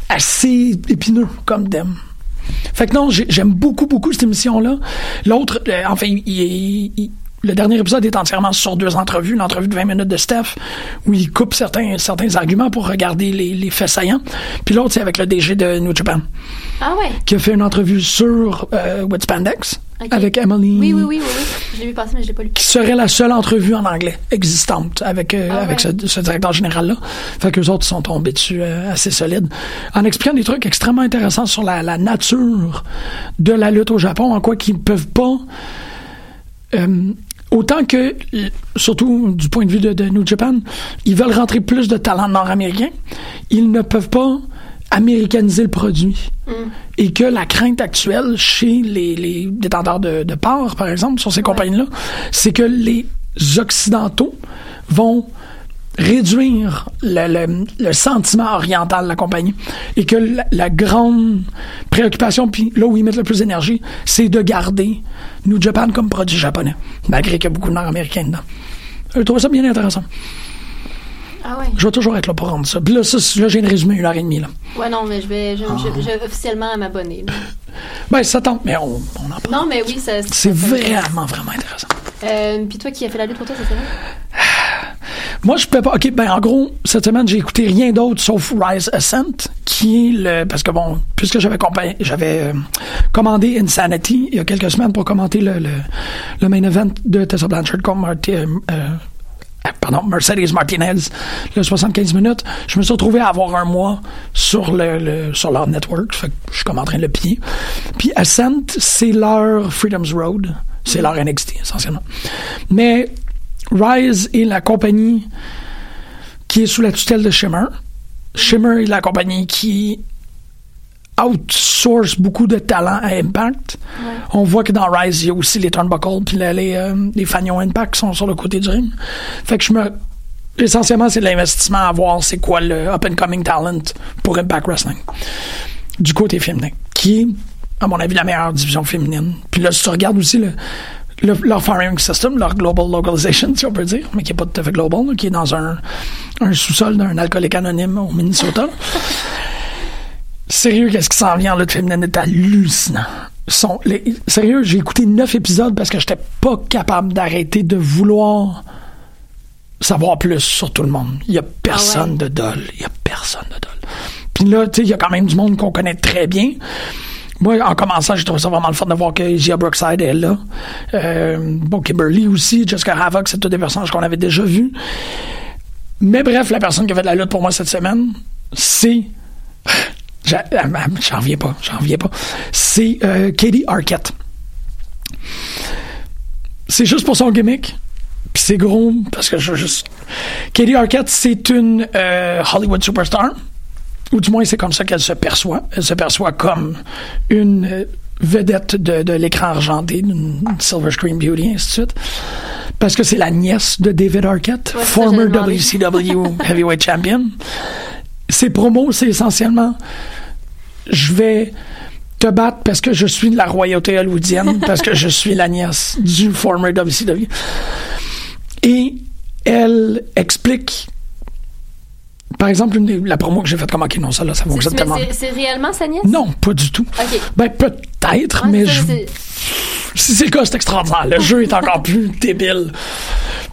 S12: assez épineux comme thème. Fait que non, j'ai- j'aime beaucoup, beaucoup cette émission-là. L'autre, euh, enfin, il- il- il- le dernier épisode est entièrement sur deux entrevues. L'entrevue de 20 minutes de Steph, où il coupe certains, certains arguments pour regarder les, les faits saillants. Puis l'autre, c'est avec le DG de New Japan,
S7: Ah ouais.
S12: qui a fait une entrevue sur euh, With Spandex, avec Emily
S7: Oui, oui, oui, oui, oui. Je l'ai vu passer, mais je l'ai pas lu.
S12: qui serait la seule entrevue en anglais existante avec, euh,
S7: Ah
S12: avec ce, directeur général-là. Fait que les autres sont tombés dessus euh, assez solides. En expliquant des trucs extrêmement intéressants sur la, la nature de la lutte au Japon, en quoi qu'ils ne peuvent pas. euh, autant que, surtout du point de vue de, de New Japan, ils veulent rentrer plus de talents nord-américains, ils ne peuvent pas américaniser le produit. Et que la crainte actuelle chez les, les détenteurs de, de parts, par exemple, sur ces compagnies-là, c'est que les Occidentaux vont réduire le, le- le sentiment oriental de la compagnie et que la, la grande préoccupation, puis là où ils mettent le plus d'énergie, c'est de garder New Japan comme produit japonais, malgré qu'il y a beaucoup de Nord-Américains dedans. Je trouve ça bien intéressant.
S7: Ah ouais.
S12: Je vais toujours être là pour rendre ça. Puis là, ça, là j'ai une résumé une heure et demie. Là.
S7: Ouais, non, mais je vais, je, je- je vais officiellement m'abonner.
S12: Ben, ça tente, mais on, on en parle.
S7: Non, mais oui, ça.
S12: C'est vraiment, vraiment intéressant.
S7: Euh, Puis toi qui as fait la lutte pour toi, fait vrai?
S12: Moi, je peux pas. OK, ben, en gros, cette semaine, j'ai écouté rien d'autre sauf Rise Ascent, qui est le. Parce que bon, puisque j'avais euh, commandé Insanity il y a quelques semaines pour commenter le, le, le main event de Tessa Blanchard contre euh, euh, pardon, Mercedes Martinez, le 75 minutes. Je me suis retrouvé à avoir un mois sur le- sur leur network. Fait que je suis comme en train de le piller. Puis Ascent, c'est leur Freedom's Road. C'est leur NXT, essentiellement. Mais Rise est la compagnie qui est sous la tutelle de Shimmer. Shimmer est la compagnie qui outsource beaucoup de talent à Impact. On voit que dans Rise, il y a aussi les turnbuckles puis les, les, euh, les fanions Impact qui sont sur le côté du ring. Fait que je me... Essentiellement, c'est de l'investissement à voir c'est quoi le up-and-coming talent pour Impact Wrestling. Du côté féminin. Qui est, à mon avis, la meilleure division féminine. Puis là, si tu regardes aussi le, le- leur firing system, leur global localization, si on peut dire, mais qui n'est pas tout à fait global, là, qui est dans un, un sous-sol d'un alcoolique anonyme au Minnesota. Sérieux, qu'est-ce qui s'en vient en lutte féminine est hallucinant. Sont, les- sérieux, j'ai écouté neuf épisodes parce que j'étais pas capable d'arrêter de vouloir savoir plus sur tout le monde. Il y a personne de dol. Il y a personne de dol. Puis là, tu sais, il y a quand même du monde qu'on connaît très bien. Moi, en commençant, j'ai trouvé ça vraiment le fun de voir que Gia Brookside est là. Euh, bon, Kimberly aussi, Jessica Havoc, c'est tous des personnages qu'on avait déjà vus. Mais bref, la personne qui a fait de la lutte pour moi cette semaine, c'est... J'a- euh, J'en reviens pas, j'en reviens pas. C'est euh, Katie Arquette. C'est juste pour son gimmick. Puis c'est gros, parce que je juste... Katie Arquette, c'est une euh, Hollywood superstar. Ou du moins, c'est comme ça qu'elle se perçoit. Elle se perçoit comme une euh, vedette de, de l'écran argenté, d'une Silver Screen Beauty, ainsi de suite. Parce que c'est la nièce de David Arquette,
S7: Ouais,
S12: former. WCW Heavyweight Champion. Ses promos, c'est essentiellement je vais te battre parce que je suis de la royauté hollywoodienne, parce que je suis la nièce du former WCW. Et elle explique, par exemple, une la promo que j'ai faite comme OK, non, ça là, ça
S7: Mais
S12: tellement.
S7: c'est- réellement sa nièce?
S12: Non, pas du tout.
S7: OK.
S12: Ben, peut-être,
S7: Ouais,
S12: mais je, si c'est le cas, c'est extraordinaire. Le jeu est encore plus débile.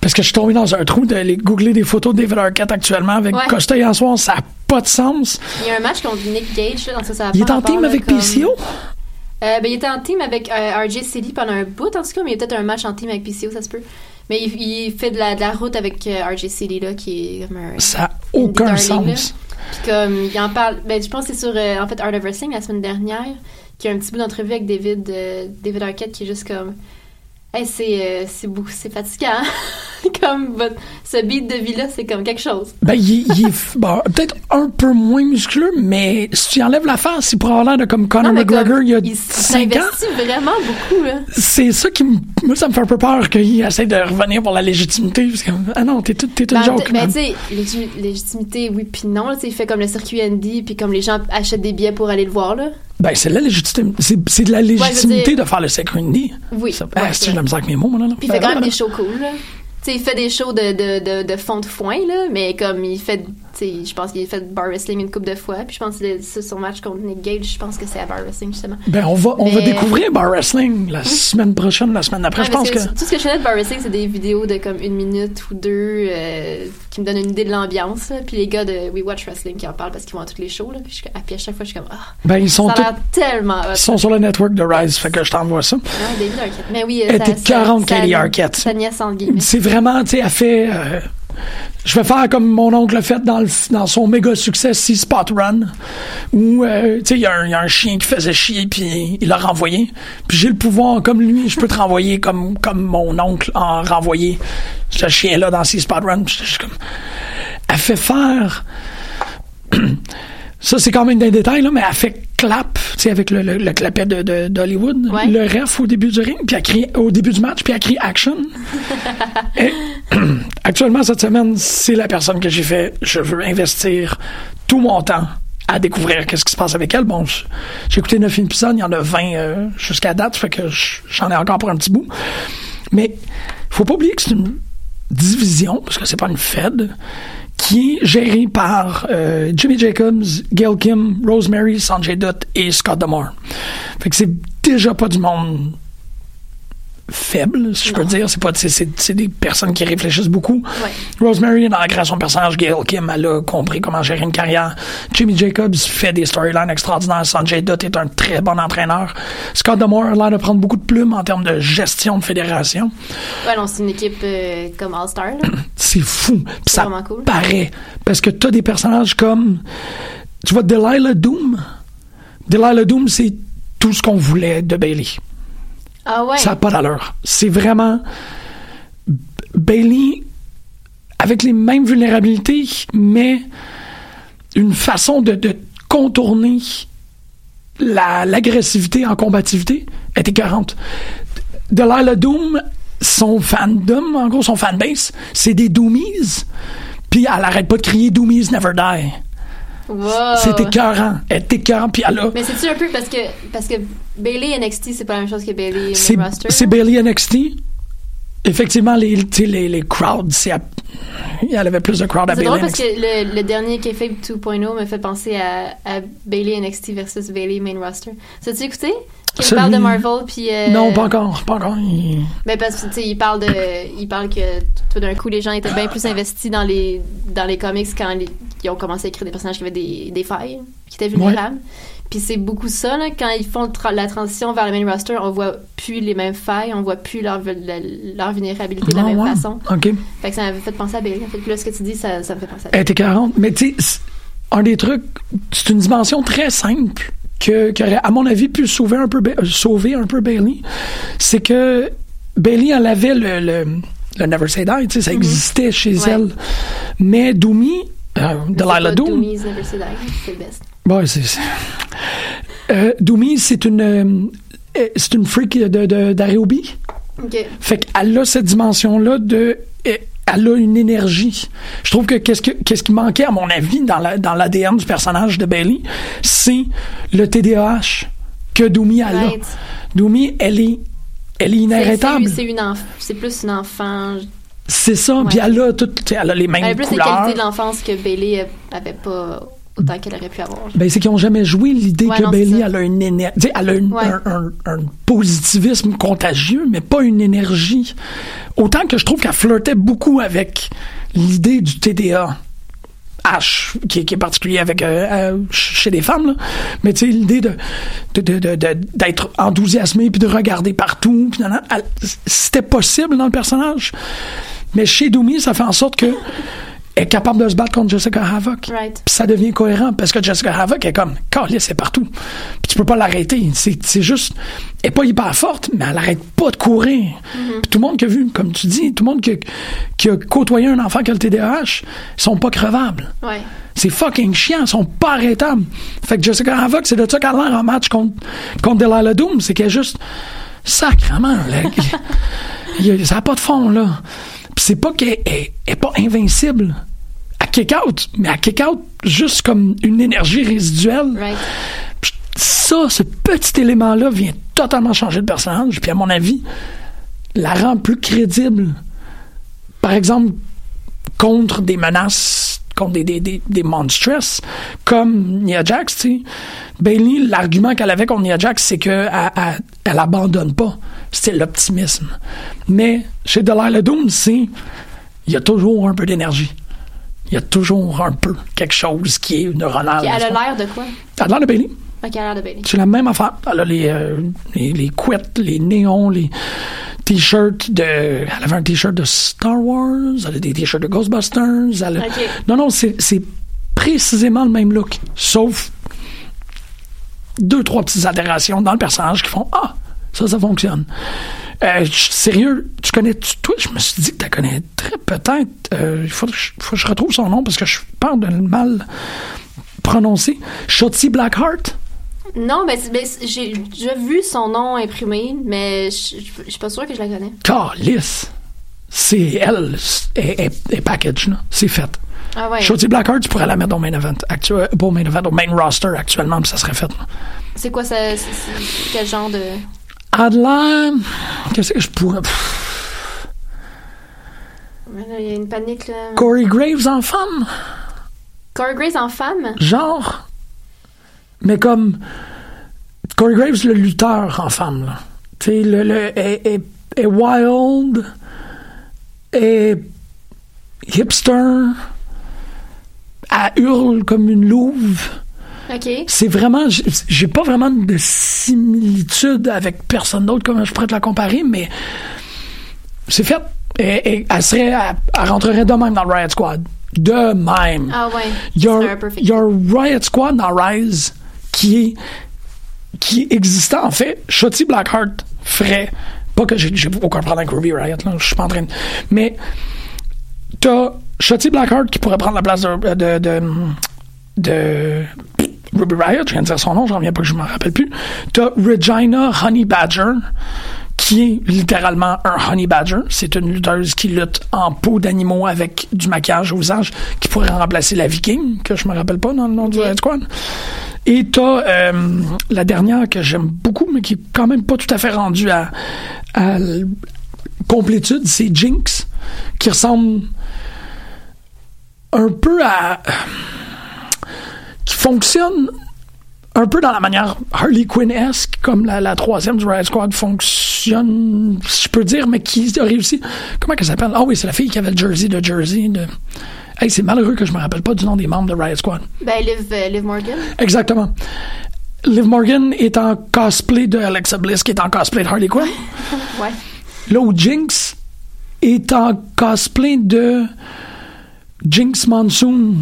S12: Parce que je suis tombé dans un trou d'aller googler des photos de David Arquette actuellement avec
S7: Ouais.
S12: Costa et soir, ça n'a pas de sens.
S7: Il y a un match contre Nick Gage, là, donc ça, ça
S12: Il est en team avec
S7: comme-
S12: PCO?
S7: Euh, ben, il était en team avec euh, RJ City pendant un bout, en tout cas, mais il y a peut-être un match en team avec PCO, ça se peut. Mais il, il fait de la, de la route avec euh, RJ City, là, qui est comme un.
S12: Ça n'a aucun
S7: darling,
S12: sens.
S7: Puis comme, il en parle, ben, je pense que c'est sur, euh, en fait, Art of Wrestling la semaine dernière, qui a un petit bout d'entrevue avec David, euh, David Arquette, qui est juste comme, hey, c'est, euh, c'est beaucoup, c'est fatigant. comme, votre- ce beat de vie-là, c'est comme quelque chose.
S12: Ben, il, il est bon, peut-être un peu moins musculeux, mais si tu enlèves la face, il pourrait avoir l'air de comme Conor
S7: Non,
S12: McGregor
S7: comme,
S12: il y a
S7: il
S12: 5 ans.
S7: s'investit vraiment beaucoup, là.
S12: C'est ça qui me. Moi, ça me fait un peu peur qu'il essaie de revenir pour la légitimité. Parce que, ah non, t'es tout, t'es tout
S7: Ben,
S12: joke.
S7: ben, tu sais, légit- légitimité, oui, puis non. là, il fait comme le circuit Andy, puis comme les gens achètent des billets pour aller le voir, là.
S12: Ben, c'est de la légitimité. C'est, c'est de la légitimité
S7: dire-
S12: de faire le Indie.
S7: Oui.
S12: Ça,
S7: ouais, c'est
S12: j'ai de la misère avec mes mots.
S7: Puis il fait quand même des shows cool, là. Tu sais, il fait des shows de, de, de, de fond de foin, là, mais comme il fait, je pense qu'il a fait bar wrestling une couple de fois, puis je pense que son match contre Nick Gage, je pense que c'est à bar wrestling, justement.
S12: Ben, on va, on va
S7: Mais-
S12: découvrir Bar Wrestling la semaine prochaine, la semaine d'après.
S7: Ouais,
S12: je pense que.
S7: Tout ce que je connais de bar wrestling, c'est des vidéos de comme une minute ou deux euh, qui me donnent une idée de l'ambiance. Puis les gars de We Watch Wrestling qui en parlent parce qu'ils vont à tous les shows, là. Puis, je- ah, puis à chaque fois, je suis comme, ah,
S12: Ben, ils sont
S7: ça a tellement hot.
S12: Ils sont sur le network de Rise, fait que je t'envoie ça.
S7: Ouais, David Arquette. Mais oui,
S12: était
S7: sa-
S12: 40
S7: sa-
S12: Kelly Arquette. C'est vraiment, tu sais, elle fait. euh, je vais faire comme mon oncle a fait dans, son méga succès Sea Spot Run, où, euh, il y, a un- il y a un chien qui faisait chier, puis il l'a renvoyé. Puis j'ai le pouvoir, comme lui, je peux te renvoyer comme, comme mon oncle a renvoyé ce chien-là dans Sea Spot Run. Juste comme. Elle fait faire. Ça, c'est quand même des détails, là, mais elle fait clap, tu sais, avec le, le, le clapet de, d'Hollywood,
S7: Ouais.
S12: le ref au début du ring, puis elle crie, au début du match, puis elle crie action. Et, actuellement, cette semaine, c'est la personne que j'ai fait, je veux investir tout mon temps à découvrir qu'est-ce qui se passe avec elle. Bon, j'ai écouté 9 épisodes, il y en a 20 euh, jusqu'à date, fait que je- j'en ai encore pour un petit bout. Mais faut pas oublier que c'est une division, parce que c'est pas une Fed, qui est gérée par euh, Jimmy Jacobs, Gail Kim, Rosemary, Sanjay Dutt et Scott Demore. Fait que c'est déjà pas du monde faibles, si je peux dire. C'est pas, c'est, des personnes qui réfléchissent beaucoup. Rosemary, dans la création de personnage, Gail Kim, elle a compris comment gérer une carrière. Jimmy Jacobs fait des storylines extraordinaires. Sanjay Dutt est un très bon entraîneur. Scott Demore a l'air de prendre beaucoup de plumes en termes de gestion de fédération.
S7: Ouais, non, c'est une équipe euh, comme All-Star.
S12: C'est fou.
S7: C'est
S12: ça
S7: vraiment cool.
S12: paraît. Parce que t'as des personnages comme... Tu vois, Delilah Doom. Delilah Doom, c'est tout ce qu'on voulait de Bailey.
S7: Ah.
S12: Ça n'a pas d'allure. C'est vraiment Bailey avec les mêmes vulnérabilités, mais une façon de, contourner la- l'agressivité en combativité est écœurante. Delilah Doom, son fandom, en gros, son fanbase, c'est des Doomies. Puis elle arrête pas de crier Doomies never die.
S7: Wow.
S12: C'est écœurant. Elle est écœurante. Puis elle a.
S7: Mais c'est-tu un peu parce que, parce que Bailey NXT, c'est pas la même chose que Bailey
S12: C'est
S7: main roster?
S12: c'est Bailey NXT. Effectivement, les, les, les crowds, c'est à- il y en avait plus de crowds à
S7: C'est
S12: Bailey
S7: drôle parce que le, le dernier Kayfabe 2.0 me fait penser à, à Bailey NXT versus Bailey main roster. Ça tu écouté?
S12: Celui-
S7: parle de Marvel puis. euh,
S12: Non, pas encore, pas encore. Il-
S7: Ben parce que tu sais, il parle de, il parle que tout d'un coup les gens étaient bien plus investis dans les dans les comics quand les- ils ont commencé à écrire des personnages qui avaient des, des failles, qui étaient vulnérables. Puis c'est beaucoup ça là, quand ils font tra- la transition vers le main roster, on voit plus les mêmes failles, on voit plus leur la- leur vulnérabilité de la
S12: Ah,
S7: même
S12: ouais.
S7: façon.
S12: OK.
S7: Fait que ça m'avait fait penser à Bailey. En fait, là ce que tu dis, ça, ça me fait penser à
S12: Elle était 40. Mais tu sais, un des trucs, c'est une dimension très simple que, qui aurait, à mon avis, pu sauver un peu, euh, sauver un peu Bailey. C'est que Bailey, elle avait le, le, le Never Say Die, tu sais, ça existait chez
S7: Mm-hmm. Ouais.
S12: elle. Mais Doomy, euh, Delilah Doom,
S7: Doomies Never Say Die, c'est le best.
S12: C'est. Euh, Doomy, c'est une. euh, c'est une freak de, de. Fait qu'elle a cette dimension-là de. euh, Elle a une énergie. Je trouve que qu'est-ce, que qu'est-ce qui manquait, à mon avis, dans, la, dans l'ADN du personnage de Bailey, c'est le TDAH que Doomy a là. Doomy, elle est, elle est inarrêtable.
S7: C'est, c'est une enf- c'est plus une enfant.
S12: C'est ça. Puis elle a, tout, elle a les mêmes
S7: Elle a plus les qualités de l'enfance que Bailey euh, avait pas autant qu'elle aurait pu avoir.
S12: Ben, c'est qu'ils n'ont jamais joué l'idée
S7: Ouais,
S12: que
S7: non,
S12: Bailey elle a une Elle a une-
S7: Ouais.
S12: un, un- un positivisme contagieux, mais pas une énergie. Autant que je trouve qu'elle flirtait beaucoup avec l'idée du TDA. H, qui, est- qui est particulier avec euh, euh, chez les femmes, là. mais tu sais, l'idée de, d'être enthousiasmé puis de regarder partout, c'était possible dans le personnage. Mais chez Doomy, ça fait en sorte que est capable de se battre contre Jessica Havoc.
S7: Right.
S12: Puis ça devient cohérent parce que Jessica Havoc est comme, Carlis, c'est partout. Puis tu peux pas l'arrêter. C'est, juste, elle est pas hyper forte, mais elle arrête pas de courir. Puis tout le monde qui a vu, comme tu dis, tout le monde qui, a- qui a côtoyé un enfant qui a le TDAH, ils sont pas crevables.
S7: Ouais.
S12: C'est fucking chiant, ils sont pas arrêtables. Fait que Jessica Havoc, c'est de ça qu'elle a l'air en match contre, contre Delilah Doom, c'est qu'elle est juste sacrement, là. Y a- ça n'a pas de fond, là. Puis c'est pas qu'elle est, est pas invincible. À kick-out, mais à kick-out juste comme une énergie résiduelle.
S7: Right.
S12: Ça, ce petit élément-là vient totalement changer le personnage. Puis à mon avis, la rend plus crédible. Par exemple, contre des menaces, contre des, des, des, des monstrous, comme Nia Jax, tu sais. Bailey, l'argument qu'elle avait contre Nia Jax, c'est qu'elle elle, elle abandonne pas. C'est l'optimisme. Mais chez Delilah Doom, c'est il y a toujours un peu d'énergie. Il y a toujours un peu quelque chose qui est neuronal.
S7: Puis elle a l'air de quoi?
S12: Elle a l'air de Bailey.
S7: Ok, elle a l'air de Bailey.
S12: C'est la même affaire. Elle a les, euh, les, les couettes, les néons, les t-shirts de. Elle avait un t-shirt de Star Wars, elle a des t-shirts de Ghostbusters. Elle a-. Non, non, c'est précisément le même look. Sauf deux, trois petites altérations dans le personnage qui font Ah, ça, ça fonctionne. Euh, sérieux, tu connais -tu, toi? Je me suis dit que tu la connaîtrais peut-être. Euh, Il faut, que je- faut que je retrouve son nom parce que je parle de le mal prononcer. Shotzi Blackheart?
S7: Non, mais, mais c'est- j'ai déjà vu son nom imprimé, mais je suis pas sûre que je la connais.
S12: Calice. C'est elle. est package, là. C'est fait.
S7: Ah ouais.
S12: Shotzi Blackheart, tu pourrais la mettre au main event. Actu- pas au main event, au main roster actuellement, puis ça serait fait.
S7: C'est quoi ça? Quel genre de.
S12: Adler, qu'est-ce que je pourrais. Pff,
S7: Il y a une panique là.
S12: Corey Graves en femme,
S7: Corey Grace en femme?
S12: genre. Mais comme. Corey Graves, le lutteur en femme, là. Tu sais, le, le, est, est est wild, est hipster, elle hurle comme une louve.
S7: OK.
S12: C'est vraiment, j'ai- pas vraiment de similitude avec personne d'autre comme je pourrais te la comparer, mais c'est fait. Et, et elle serait, elle, elle rentrerait de même dans le Riot Squad. De même.
S7: Ah ouais.
S12: Il y a, Riot Squad dans Rise qui est qui est existant en fait. Shotty Blackheart ferait pas que j'ai aucun problème avec Ruby Riot là, je suis pas en train de mais t'as Shotty Blackheart qui pourrait prendre la place de de, Ruby Riot, je viens de dire son nom, je reviens pas que je m'en rappelle plus. T'as Regina Honey Badger, qui est littéralement un Honey Badger. C'est une lutteuse qui lutte en peau d'animaux avec du maquillage au visage, qui pourrait remplacer la Viking, que je me rappelle pas dans le nom du Red Squad. Et t'as euh, la dernière que j'aime beaucoup, mais qui est quand même pas tout à fait rendue à, à complétude, c'est Jinx, qui ressemble un peu à qui fonctionne un peu dans la manière Harley Quinn-esque, comme la, la troisième du Riot Squad fonctionne, si je peux dire, mais qui a réussi. Comment qu'elle s'appelle? Ah oui, c'est la fille qui avait le jersey de Jersey. De... Hey, c'est malheureux que je me rappelle pas du nom des membres de Riot Squad.
S7: Ben, Liv, euh, Liv Morgan.
S12: Exactement. Liv Morgan est en cosplay de Alexa Bliss, qui est en cosplay de Harley Quinn.
S7: Ouais.
S12: Là où Jinx est en cosplay de Jinx Monsoon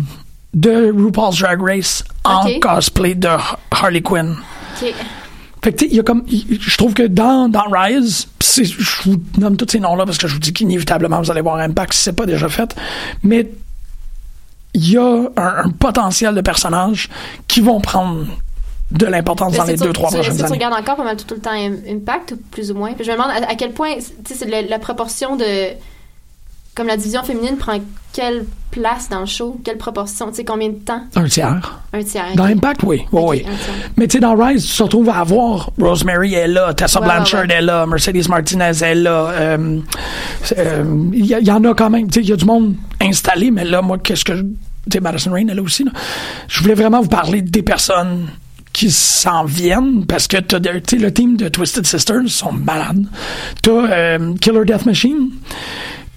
S12: de RuPaul's Drag Race en cosplay de Harley Quinn.
S7: OK.
S12: Fait que, il y a comme. Je trouve que dans, dans Rise, je vous nomme tous ces noms-là parce que je vous dis qu'inévitablement vous allez voir Impact si c'est pas déjà fait. Mais il y a un, un potentiel de personnages qui vont prendre de l'importance dans les
S7: c'est
S12: deux, trois
S7: tu-
S12: prochaines
S7: que tu
S12: années.
S7: regardes encore pas mal tout, tout le temps Im- Impact, ou plus ou moins? Puis je me demande à, à quel point, tu sais, la, la proportion de... Comme la division féminine prend quelle place dans le show? Quelle proportion? Tu sais, combien de temps?
S12: Un tiers.
S7: Un tiers.
S12: Dans. Impact, oui. Mais tu sais, dans Rise, tu te retrouves à avoir Rosemary est là, Tessa
S7: Ouais,
S12: Blanchard
S7: ouais.
S12: est là, Mercedes Martinez est là. euh, euh, Il y, il en a quand même. Tu sais, il y a du monde installé, mais là, moi, qu'est-ce que. Tu sais, Madison Rain est là aussi. là. Je voulais vraiment vous parler des personnes qui s'en viennent parce que t'as de- tu sais, le team de Twisted Sisters sont malades. T'as euh, Killer Death Machine,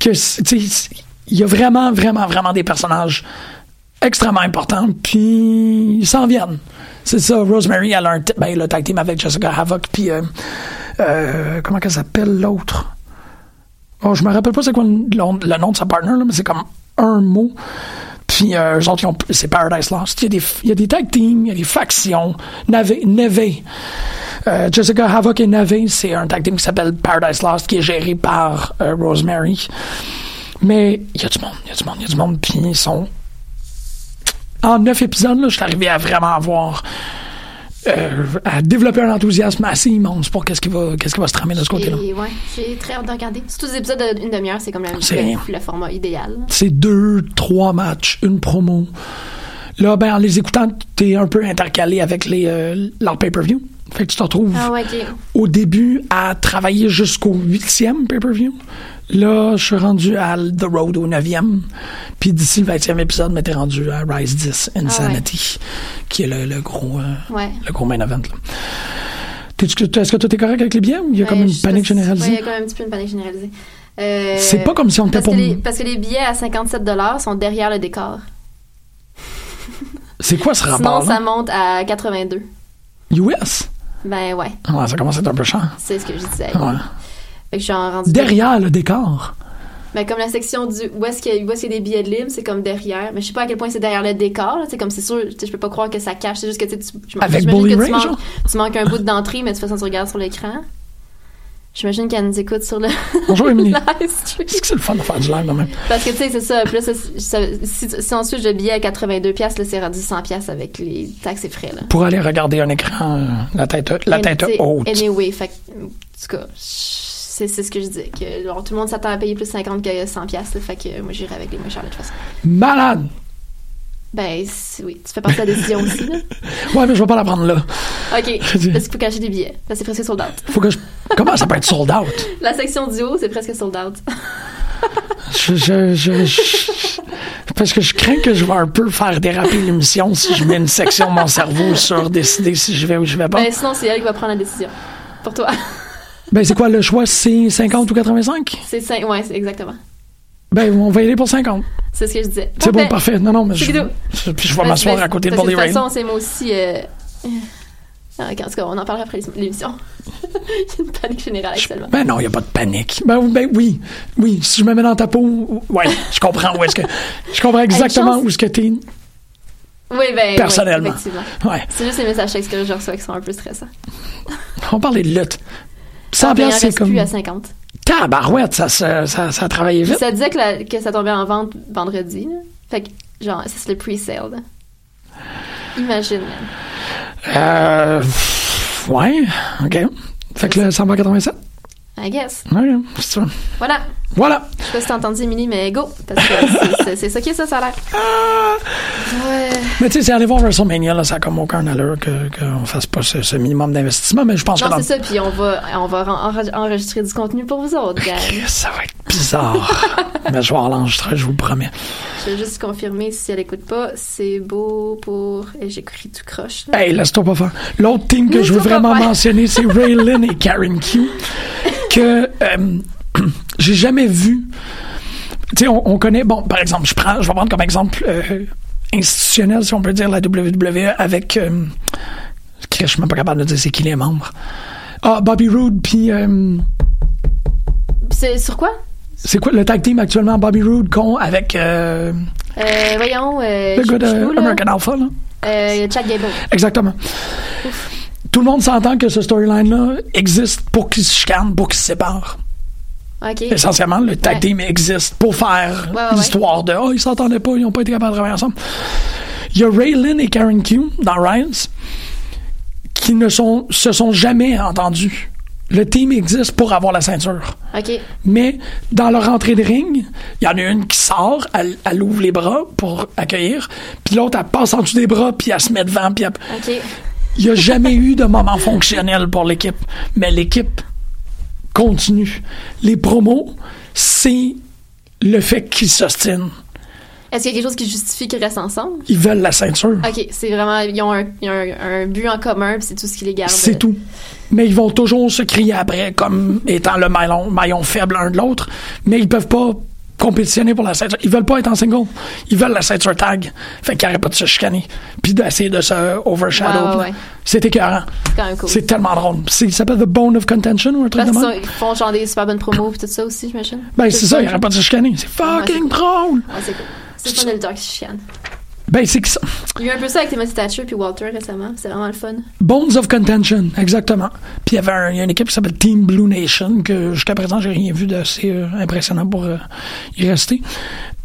S12: il y a vraiment, vraiment, vraiment des personnages extrêmement importants, puis ils s'en viennent. C'est ça, Rosemary, elle a un ben, le tag team avec Jessica Havoc, puis euh, euh, comment qu'elle s'appelle l'autre? Oh, je me rappelle pas c'est quoi le, nom de sa partner, mais c'est comme un mot. Puis euh, eux autres, c'est Paradise Lost. Il y, a des, tag teams, il y a des factions. Nave, Neve. Euh, Jessica Havoc et Neve, c'est un tag team qui s'appelle Paradise Lost, qui est géré par euh, Rosemary. Mais il y a du monde, il y a du monde, il y a du monde, puis ils sont... En neuf épisodes, là, je suis arrivé à vraiment avoir... euh, à développer un enthousiasme assez immense pour qu'est-ce qui va, qu'est-ce qui va se tramer de ce côté-là.
S7: Ouais, j'ai très hâte de regarder. Surtout des épisodes d'une demi-heure, c'est comme la-
S12: C'est-
S7: le, le format idéal.
S12: C'est deux, trois matchs, une promo. Là, ben, en les écoutant, t'es un peu intercalé avec les, euh, leur pay-per-view. Fait que tu te retrouves
S7: Ah ouais,
S12: au début à travailler jusqu'au huitième pay-per-view. Là, je suis rendu à The Road au neuvième. Puis d'ici le vingtième épisode, mais t'es rendu à Rise 10 Insanity, qui est le, le gros, euh,
S7: Ouais.
S12: le gros main event. là. T'es-tu- Est-ce que toi t'es correct avec les billets ou il y a
S7: Ouais,
S12: comme une panique généralisée?
S7: Il y a quand même un petit peu une panique généralisée. Euh,
S12: C'est pas comme si on était pour-
S7: les, parce que les billets à 57 sont derrière le décor.
S12: C'est quoi ce
S7: Sinon,
S12: rapport
S7: ça monte à 82.
S12: US?
S7: Ben ouais,
S12: Ouais, ça commence à être un peu cher.
S7: c'est ce que je disais.
S12: Ouais.
S7: Fait que rendu.
S12: Derrière le décor.
S7: Ben, comme la section du où est-ce qu'il y, est-ce qu'il y a des billets de libre, c'est comme derrière. Mais je sais pas à quel point c'est derrière le décor. C'est comme c'est sûr, je peux pas croire que ça cache. C'est juste que tu je
S12: Avec
S7: que tu manques, tu manques un bout d'entrée, mais de toute façon tu regardes sur l'écran. J'imagine qu'elle nous écoute sur le
S12: Bonjour, Émilie. Est-ce que c'est le fun de faire du live même?
S7: Parce que tu sais, c'est ça. Puis là, ça- ça- si, si on switch de billet à 82$, piastres, là, c'est rendu 100$ piastres avec les taxes et frais. Là.
S12: Pour aller regarder un écran, euh, la tête, la
S7: Mais,
S12: tête haute.
S7: Anyway, fait que, en tout cas, c'est c'est ce que je dis. Que, alors, tout le monde s'attend à payer plus 50 que 100$. piastres, là, fait que moi, j'irai avec les moins chers de toute façon.
S12: Malade!
S7: Ben, oui, tu fais partie de la décision aussi, là.
S12: Ouais, mais je vais pas la prendre là.
S7: OK. Parce qu'il faut cacher des billets. C'est presque sold out.
S12: Faut que je... Comment ça peut être sold out?
S7: La section du haut, c'est presque sold out.
S12: Je, je, je- je- Parce que je crains que je vais un peu faire déraper l'émission si je mets une section de mon cerveau sur décider si je vais ou je vais pas.
S7: Ben, sinon, c'est elle qui va prendre la décision. Pour toi.
S12: Ben, c'est quoi le choix? C'est 50 ou 85?
S7: C'est 5, ouais, c'est exactement.
S12: Ben, on va y aller pour 50.
S7: C'est ce que je disais.
S12: C'est bon, parfait. Non, non, mais je, puis je vais
S7: Ben,
S12: m'asseoir
S7: ben,
S12: à côté de
S7: que
S12: Boldy
S7: De toute
S12: Rain.
S7: façon, c'est moi aussi. Euh... ah, En tout cas, on en parlera après l'émission. Il y a une panique générale actuellement.
S12: Ben non, il n'y a pas de panique. Ben, ben oui, oui, si je me mets dans ta peau, ouais, je comprends où est-ce que... Je comprends exactement
S7: chance-
S12: où est-ce que t'es.
S7: Oui, ben.
S12: Personnellement.
S7: oui, effectivement.
S12: Ouais.
S7: C'est juste les messages textes que je reçois qui sont un peu stressants.
S12: On parlait de lutte. 100
S7: Ah, ben,
S12: c'est comme...
S7: plus à 50.
S12: Tabarouette, ça, ça, ça, ça a travaillé
S7: Puis
S12: vite.
S7: ça disait que, la- que ça tombait en vente vendredi. là. Fait que, genre, ça, c'est le pre-sale. Imagine. man.
S12: Euh... Ouais, OK. Fait que là, 187.
S7: I guess.
S12: Ouais, c'est ça.
S7: Voilà.
S12: Voilà.
S7: Je sais pas si t'as entendu, Emily, mais go. Parce que c'est- ça qui est ça, ça a l'air. Ouais.
S12: Mais tu sais, c'est aller voir WrestleMania, là, ça a comme aucun allure que- qu'on fasse pas ce, ce minimum d'investissement, mais je pense
S7: Non,
S12: que dans
S7: c'est ça, puis on va, on va en- enre- enregistrer du contenu pour vous autres, gang.
S12: ça va être bizarre. mais je vais l'enregistrer, je vous promets.
S7: Je vais juste confirmer si elle écoute pas. C'est beau pour. Et j'écris tout croche. là.
S12: Hey, laisse-toi pas faire. L'autre team que je veux vraiment mentionner, c'est Ray Lynn et Karen Q, que euh, j'ai jamais vu. Tu sais, on, on connaît, bon, par exemple, je prends, je vais prendre comme exemple euh, institutionnel, si on peut dire, la WWE avec. Euh, je suis même pas capable de dire c'est qui les membres. Ah, Bobby Roode, puis. euh,
S7: C'est sur quoi?
S12: C'est quoi le tag team actuellement? Bobby Roode con avec euh,
S7: Euh, voyons. Euh,
S12: le gars de
S7: là.
S12: American Alpha, là?
S7: Euh, Chad Gable.
S12: Exactement. Tout le monde s'entend que ce storyline-là existe pour qu'ils se chicanent, pour qu'ils se séparent.
S7: OK.
S12: Essentiellement, le tag
S7: Ouais.
S12: team existe pour faire
S7: Ouais, ouais,
S12: l'histoire de « Oh, ils s'entendaient pas, ils ont pas été capables de travailler ensemble ». Il y a Ray Lynn et Karen Q dans Rise qui ne sont, se sont jamais entendus. Le team existe pour avoir la ceinture. Mais dans leur entrée de ring, il y en a une qui sort, elle, elle ouvre les bras pour accueillir, puis l'autre, elle passe en dessous des bras, puis elle se met devant, puis elle-
S7: OK.
S12: il n'y a jamais eu de moment fonctionnel pour l'équipe. Mais l'équipe continue. Les promos, c'est le fait qu'ils s'ostinent.
S7: Est-ce qu'il y a quelque chose qui justifie qu'ils restent ensemble?
S12: Ils veulent la ceinture.
S7: OK. C'est vraiment. Ils ont un, ils ont un, un but en commun, puis c'est tout ce qui les garde.
S12: C'est tout. Mais ils vont toujours se crier après comme étant le maillon, maillon faible l'un de l'autre. Mais ils peuvent pas compétitionner pour la ceinture. Ils veulent pas être en single. Ils veulent la ceinture tag. Fait qu'ils arrêtent pas de se chicaner. Puis d'essayer de se overshadow.
S7: Ouais, ouais.
S12: C'est écœurant.
S7: C'est cool.
S12: Tellement drôle. Ça s'appelle The Bone of Contention ou un truc
S7: Parce
S12: de
S7: sont- ils font genre des super bonnes promos, puis tout ça aussi, j'imagine.
S12: Ben, c'est ça, ils arrêtent pas de se chicaner. C'est fucking drôle.
S7: Ouais, c'est cool. C'est fun de le talk qui chicane.
S12: Ben, c'est que ça.
S7: Il y a eu un peu ça avec Timothy Thatcher puis Walter récemment. C'est vraiment le fun.
S12: Bones of Contention, exactement. Puis il y avait un- il y a une équipe qui s'appelle Team Blue Nation, que jusqu'à présent, j'ai rien vu d'assez euh, impressionnant pour euh, y rester.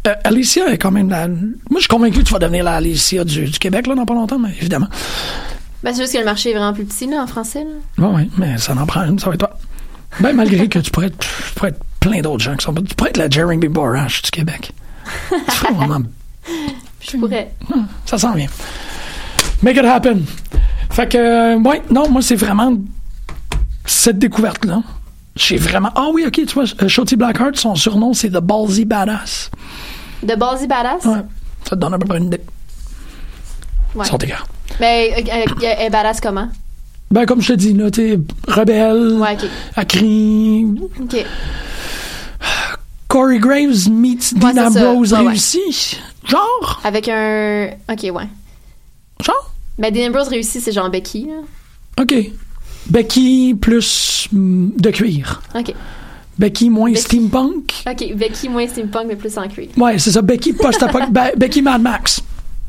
S12: Euh, Alicia est quand même la. Moi, je suis convaincu que tu vas devenir la Alicia du, du Québec, là, dans pas longtemps, mais évidemment.
S7: Ben, c'est juste que le marché est vraiment plus petit, là, en français, là.
S12: Ouais, ouais, mais ça en prend une, ça va être toi. Ben, malgré que tu pourrais être, tu pourrais être plein d'autres gens qui sont. Tu pourrais être la Jeremy Borash du Québec. tu ferais vraiment
S7: Je pourrais.
S12: Ça s'en vient. Make it happen. Fait que, euh, ouais, non, moi, c'est vraiment cette découverte-là. J'ai vraiment. Ah oui, ok, tu vois, euh, Shotty Blackheart, son surnom, c'est The Ballsy Badass.
S7: De Ballsy Badass?
S12: Ouais. Ça te donne à peu près une idée.
S7: Ouais.
S12: Ils sont égards.
S7: Mais euh, euh, elle est badass comment?
S12: Ben, comme je te dis, là, t'es rebelle,
S7: Ouais, ok.
S12: elle crie.
S7: Ok.
S12: Corey Graves meets
S7: Ouais,
S12: Dean. Ambrose réussi. Genre?
S7: Avec un. Ok, ouais.
S12: Genre?
S7: Ben, Dean Ambrose réussi, c'est genre Becky, là.
S12: Ok. Becky plus mm, de cuir.
S7: Ok.
S12: Becky moins
S7: Becky.
S12: steampunk.
S7: Ok, Becky moins steampunk, mais plus en cuir.
S12: Ouais, c'est ça. Becky post Becky Mad Max.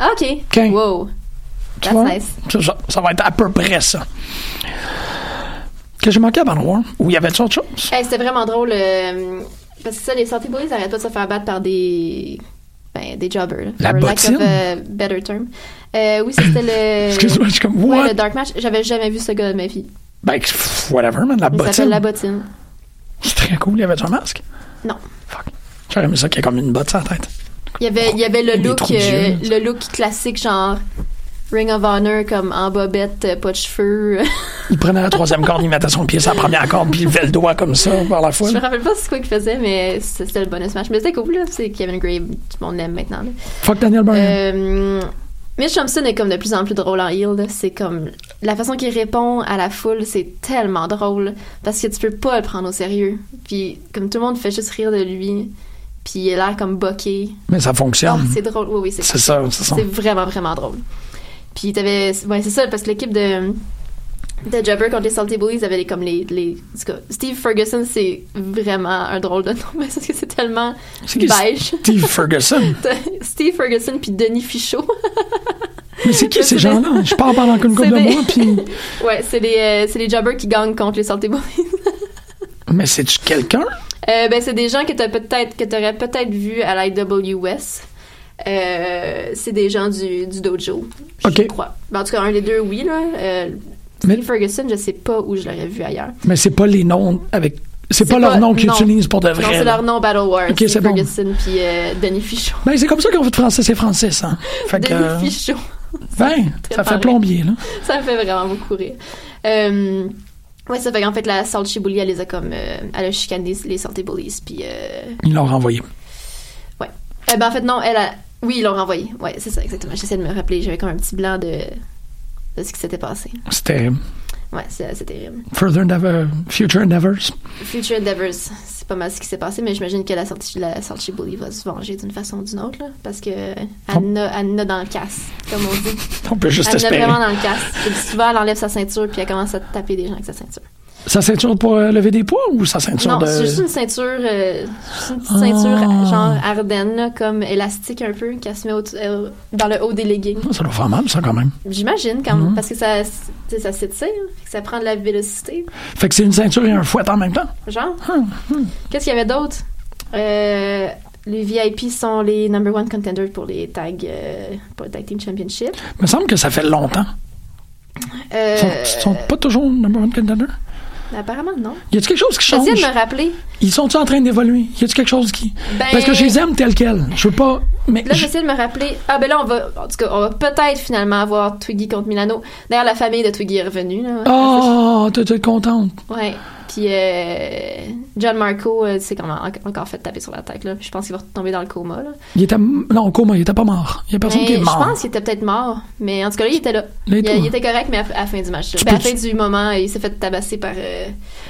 S7: Ok.
S12: Ok.
S7: Wow.
S12: Tu
S7: That's
S12: vois?
S7: nice.
S12: Ça, ça- ça va être à peu près ça. Que j'ai manqué à War, où il y avait autre chose?
S7: Hey, c'était vraiment drôle. euh, parce que ça, les Salty Boys arrêtent pas de se faire battre par des. Ben, des jobbers. Là,
S12: La
S7: for lack
S12: bottine?
S7: of a better term. Euh, oui, c'était le.
S12: Excuse-moi, je suis comme,
S7: Ouais,
S12: what?
S7: le Dark Match. J'avais jamais vu ce gars de ma vie.
S12: Ben, whatever, man, la
S7: Il s'appelle
S12: bottine.
S7: La Bottine.
S12: C'est très cool, il y avait un masque?
S7: Non.
S12: J'aurais aimé ça qu'il y ait comme une botte sur la tête.
S7: Il y avait, il y avait le look, euh, le look classique, genre Ring of Honor, comme en bobette, euh, pas de cheveux.
S12: Il prenait la troisième corde, il mettait son pied sur la première corde, puis il levait le doigt comme ça par la fois.
S7: Je me rappelle pas c'est quoi qu'il faisait, mais c'était le bonus match. Mais c'était cool, là. C'est Kevin Gray, tout le monde l'aime maintenant. là.
S12: Fuck Daniel Bryan.
S7: Euh, Mitch Thompson est comme de plus en plus drôle en heel. C'est comme la façon qu'il répond à la foule, c'est tellement drôle parce que tu peux pas le prendre au sérieux. Puis comme tout le monde fait juste rire de lui, puis il a l'air comme boqué.
S12: Mais ça fonctionne.
S7: Ah, c'est drôle, oui, oui, c'est
S12: C'est ça, c'est ça.
S7: C'est vraiment, vraiment drôle. Puis t'avais, ouais, c'est ça, parce que l'équipe de de Jabber contre les Salty Bullies, les, comme les, les Steve Ferguson, c'est vraiment un drôle de nom, parce que c'est tellement
S12: C'est
S7: beige.
S12: Steve Ferguson?
S7: Steve Ferguson puis Denis Fichot.
S12: Mais c'est qui ces gens-là? Je parle pendant qu'une couple
S7: C'est
S12: de
S7: des-
S12: mois, puis.
S7: ouais, c'est les, euh, c'est les Jobbers qui gagnent contre les Salty Bullies.
S12: Mais c'est-tu quelqu'un?
S7: Euh, ben, c'est des gens que t'as peut-être que t'aurais peut-être vu à l'IWS. Euh, c'est des gens du, du dojo, je crois. Ben, en tout cas, un des deux, oui. Là. Euh, Steve Ferguson, je sais pas où je l'aurais vu ailleurs.
S12: Mais c'est pas les noms avec. C'est
S7: C'est
S12: pas leur
S7: pas-
S12: nom qu'ils utilisent pour de vrai.
S7: Non, c'est leur nom Battle War.
S12: Ok,
S7: Steve
S12: c'est bon.
S7: Ferguson puis euh, Denis Fichot.
S12: Ben, c'est comme ça qu'on fait de français, c'est français, ça. Fait.
S7: Denis Fichot.
S12: Ben, ça fait plombier, là.
S7: Ça fait vraiment beaucoup rire. Euh, ouais, ça fait qu'en fait, la Salty Bully, elle les a comme. euh, elle a chicané les Salty Bullies, puis.
S12: Ils l'ont renvoyé.
S7: ouais. Euh, ben, en fait, non, elle a. Oui, ils l'ont renvoyé. Ouais, c'est ça, exactement. J'essaie de me rappeler. J'avais comme un petit blanc de, de ce qui s'était passé.
S12: C'était
S7: Ouais, c'est c'est terrible.
S12: Further Endeavor, Future Endeavors?
S7: Future Endeavors, c'est pas mal ce qui s'est passé, mais j'imagine que la sortie la Salty Bully va se venger d'une façon ou d'une autre, là, parce que elle n'a elle n'a dans le casse, comme on dit.
S12: On peut juste
S7: elle
S12: espérer.
S7: vraiment dans le casse. Souvent, elle enlève sa ceinture, puis elle commence à taper des gens avec sa ceinture.
S12: Sa ceinture pour euh, lever des poids ou sa ceinture
S7: Non,
S12: de.
S7: c'est juste une ceinture, euh, juste une petite
S12: Ah.
S7: ceinture genre Ardennes, là, comme élastique un peu, qu'elle se met au- euh, dans le haut des leggings.
S12: Ça doit faire mal, ça, quand même.
S7: J'imagine, quand
S12: Mhm.
S7: parce que ça, ça s'étire, ça prend de la vélocité.
S12: Fait que c'est une ceinture et un fouet en même temps.
S7: Genre?
S12: Hum,
S7: Qu'est-ce qu'il y avait d'autre? Euh, les VIP sont les number one contenders pour les tag, pour le tag team championship.
S12: Il me semble que ça fait longtemps. Ils sont, sont pas toujours number one contender?
S7: Apparemment, non.
S12: Y a-tu quelque chose qui change?
S7: J'essaie de me rappeler.
S12: Ils sont-ils en train d'évoluer? Y a-tu quelque chose qui?
S7: Ben-
S12: Parce que je les aime tels quels. Je veux pas. Mais.
S7: Là,
S12: je-
S7: j'essaie de me rappeler. Ah, ben là, on va, en tout cas, on va peut-être finalement avoir Twiggy contre Milano. D'ailleurs, la famille de Twiggy est revenue, là.
S12: Oh, t'es t'es contente.
S7: Ouais. Puis, euh, John Marco, euh, c'est comment en- encore fait taper sur la tête, là. Je pense qu'il va tomber dans le coma, là.
S12: Il était. Non, au coma, il était pas mort. Il y a personne
S7: Mais
S12: qui est mort.
S7: Je pense qu'il était peut-être mort. Mais en tout cas, là, il était là.
S12: Là,
S7: Il, était correct, mais à, à la fin du match. Ben, à la fin du moment, il s'est fait tabasser par. euh,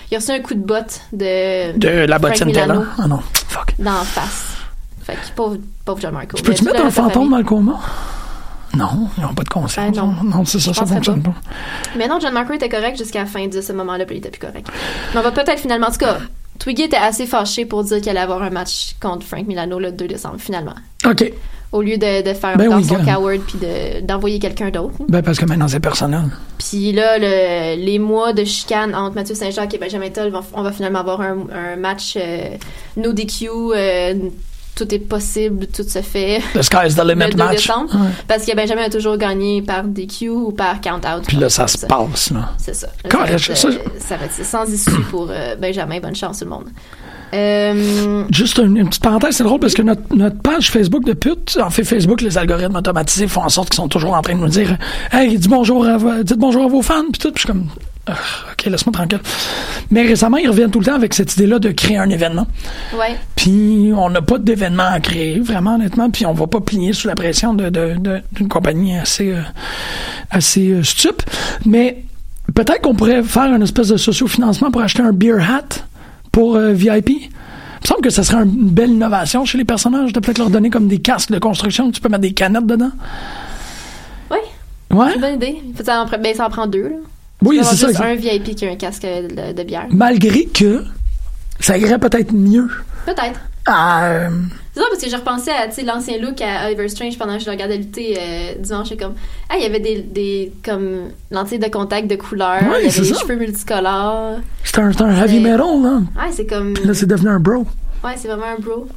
S7: il a reçu un coup de botte de.
S12: De la
S7: Milano
S12: Taylor. Ah non. Fuck.
S7: Dans la face. Fait que pauvre, pauvre John Marco.
S12: Tu peux-tu mettre un fantôme dans le coma? Non, ils n'ont pas de conscience.
S7: Ben non.
S12: non, c'est ça, ça fonctionne
S7: pas.
S12: pas.
S7: Mais non, John Marco était correct jusqu'à la fin de ce moment-là, puis il était plus correct. Mais on va peut-être finalement. En tout cas, Twiggy était assez fâché pour dire qu'elle allait avoir un match contre Frank Milano le 2 décembre, finalement.
S12: OK.
S7: Au lieu de, de faire
S12: Ben
S7: encore
S12: oui,
S7: son
S12: gars.
S7: coward puis de- d'envoyer quelqu'un d'autre.
S12: Ben, parce que maintenant, c'est personnel.
S7: Puis là, le- les mois de chicane entre Mathieu Saint-Jacques et Benjamin Toll, on va finalement avoir un, un match euh, no DQ. euh, tout est possible, tout se fait.
S12: The sky's the limit
S7: le 2
S12: match.
S7: décembre.
S12: Ouais.
S7: Parce que Benjamin a toujours gagné par DQ ou par count-out.
S12: Puis là, ça se passe, là.
S7: C'est ça. Là,
S12: Quand-
S7: ça, va être,
S12: ça-
S7: ça va être sans issue pour euh, Benjamin. Bonne chance, tout le monde. Euh,
S12: Juste une, une petite parenthèse, c'est drôle parce que notre, notre page Facebook de pute, en fait Facebook, les algorithmes automatisés font en sorte qu'ils sont toujours en train de nous dire Hey, dis bonjour à, dites bonjour à vos fans, puis tout. Puis je suis comme Ok, laisse-moi tranquille. Mais récemment, ils reviennent tout le temps avec cette idée-là de créer un événement.
S7: ouais.
S12: Puis on n'a pas d'événement à créer, vraiment honnêtement, puis on va pas plier sous la pression de, de- de- d'une compagnie assez, euh, assez euh. Mais peut-être qu'on pourrait faire une espèce de socio-financement pour acheter un beer hat pour euh, VIP. Il me semble que ça serait une belle innovation chez les personnages de peut-être leur donner comme des casques de construction, tu peux mettre des canettes dedans.
S7: Ouais.
S12: Ouais?
S7: C'est une bonne idée. Ça en, pre- ben, ça en prend deux. Là.
S12: Oui, c'est ça,
S7: un VIP qui a un casque de, de bière.
S12: Malgré que ça irait peut-être mieux.
S7: Peut-être.
S12: à, euh,
S7: C'est ça parce que je repensais à l'ancien look à Oliver Strange pendant que je le regardais lutter euh, dimanche. Comme, ah, il y avait des, des comme lentilles de contact de couleur,
S12: Ouais,
S7: il y avait des
S12: ça.
S7: cheveux multicolores.
S12: c'est un, heavy metal, là.
S7: Ouais, c'est comme.
S12: Puis là, c'est devenu un bro.
S7: Ouais, c'est vraiment un bro.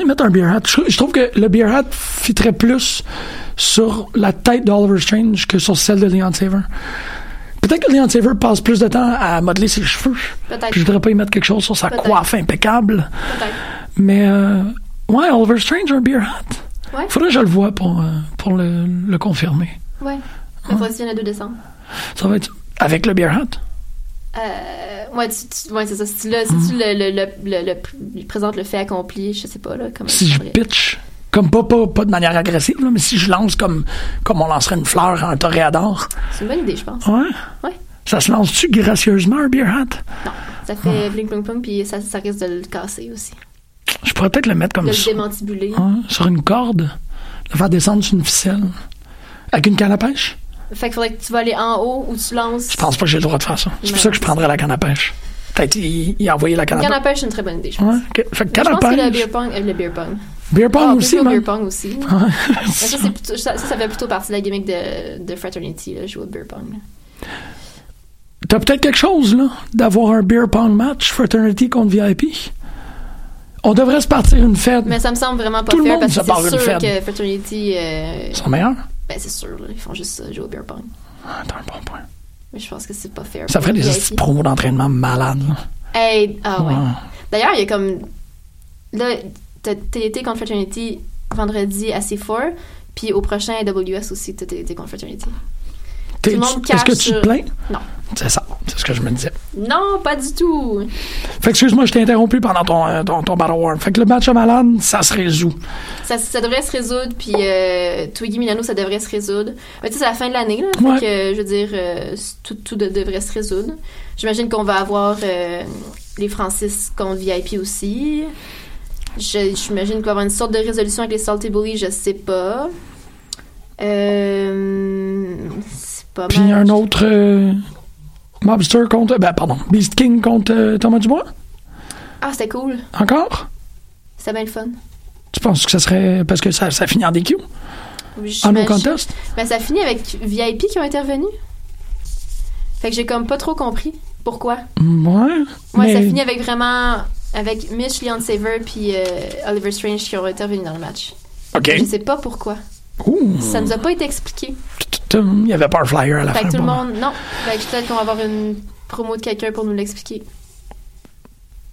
S12: y mettre un beer hat. Je, je trouve que le beer hat fitterait plus sur la tête d'Oliver Strange que sur celle de Leon Saver. Peut-être que Leon Saver passe plus de temps à modeler ses cheveux.
S7: Peut-être.
S12: Je voudrais pas y mettre quelque chose sur sa coiffe impeccable.
S7: Peut-être.
S12: Mais euh, ouais, Oliver Strange un beer hat.
S7: Ouais.
S12: Faudrait que je le vois pour, euh, pour le, le confirmer.
S7: Ouais. Tu viennes le 2 décembre.
S12: Ça va être avec le beer hat.
S7: Euh, ouais, tu, tu- ouais, c'est ça. Si tu, le, si tu le, le, le, le, le- le présentes le fait accompli, je sais pas, là. Comment
S12: Si je pitch Comme pas, pas, pas de manière agressive, là, mais si je lance comme, comme on lancerait une fleur à un toréador.
S7: C'est une bonne idée, je pense.
S12: Ouais?
S7: Ouais.
S12: Ça se lance-tu gracieusement, un beer hat?
S7: Non, ça fait bling bling bling, puis ça, ça risque de le casser aussi.
S12: Je pourrais peut-être le mettre comme
S7: le
S12: ça.
S7: démantibuler.
S12: Ouais, sur une corde. Le faire descendre sur une ficelle. Avec une canne à pêche?
S7: Fait qu'il faudrait que tu vas aller en haut ou tu lances.
S12: Je pense pas que j'ai le droit de faire ça. C'est pour ça que je prendrais la canne à pêche. Peut-être y, y envoyer la canne
S7: Canne
S12: à
S7: à
S12: pêche.
S7: pêche, c'est une très bonne idée, je pense.
S12: Ouais. Fait que
S7: Je
S12: canne à
S7: pense que le
S12: pêche.
S7: beer pong, euh, le beer pong.
S12: Beer pong
S7: Ah,
S12: aussi,
S7: beer pong aussi. Ça, plutôt- ça, ça, fait plutôt partie de la gimmick de, de Fraternity, là, jouer au beer pong. là.
S12: T'as peut-être quelque chose, là, d'avoir un beer pong match Fraternity contre VIP? On devrait se partir une fête.
S7: Mais ça me semble vraiment pas
S12: Tout le monde
S7: parce
S12: se
S7: que c'est
S12: une
S7: sûr
S12: fête.
S7: que Fraternity. euh,
S12: Ils sont meilleurs?
S7: Ben, c'est sûr, là, ils font juste ça, jouer au beer pong.
S12: Ah, t'as un bon point.
S7: Mais je pense que c'est pas fair.
S12: Ça ferait des promos d'entraînement malades, là.
S7: Hey, ah ouais.
S12: Ouais.
S7: D'ailleurs, il y a comme. Là, t'as été contre Fraternity vendredi à C4, puis au prochain AWS aussi, t'as été contre Fraternity. Tout le monde
S12: tu- Est-ce que tu te plains?
S7: Non.
S12: C'est ça. C'est ce que je me disais.
S7: Non, pas du tout.
S12: Fait que excuse-moi, je t'ai interrompu pendant ton, euh, ton, ton Battle War. Fait que le match à malade, ça se résout.
S7: Ça, ça devrait se résoudre, puis euh, Twiggy Milano, ça devrait se résoudre. Mais tu sais, c'est la fin de l'année, là.
S12: Ouais.
S7: Fait que, je veux dire, euh, tout, tout de- devrait se résoudre. J'imagine qu'on va avoir euh, les Francis contre VIP aussi. Je- J'imagine qu'il va y avoir une sorte de résolution avec les Salty Bullies, je sais pas. Euh, c'est pas
S12: Puis
S7: mal.
S12: un autre euh, Mobster contre. Ben, pardon. Beast King contre euh, Thomas Dubois?
S7: Ah, c'était cool.
S12: Encore?
S7: C'était bien le fun.
S12: Tu penses que ça serait. Parce que ça, ça finit en DQ? En no contest?
S7: Ben, ça finit avec VIP qui ont intervenu. Fait que j'ai comme pas trop compris pourquoi.
S12: Mm, Ouais.
S7: Moi,
S12: mais
S7: ça finit avec vraiment. Avec Mitch, Leon Saver puis euh, Oliver Strange qui ont intervenu dans le match.
S12: OK.
S7: Je sais pas pourquoi.
S12: Ouh.
S7: Ça nous a pas été expliqué.
S12: Il y avait pas un flyer à la
S7: Fait
S12: fin.
S7: que tout le monde. Non. Fait que peut-être qu'on va avoir une promo de quelqu'un pour nous l'expliquer.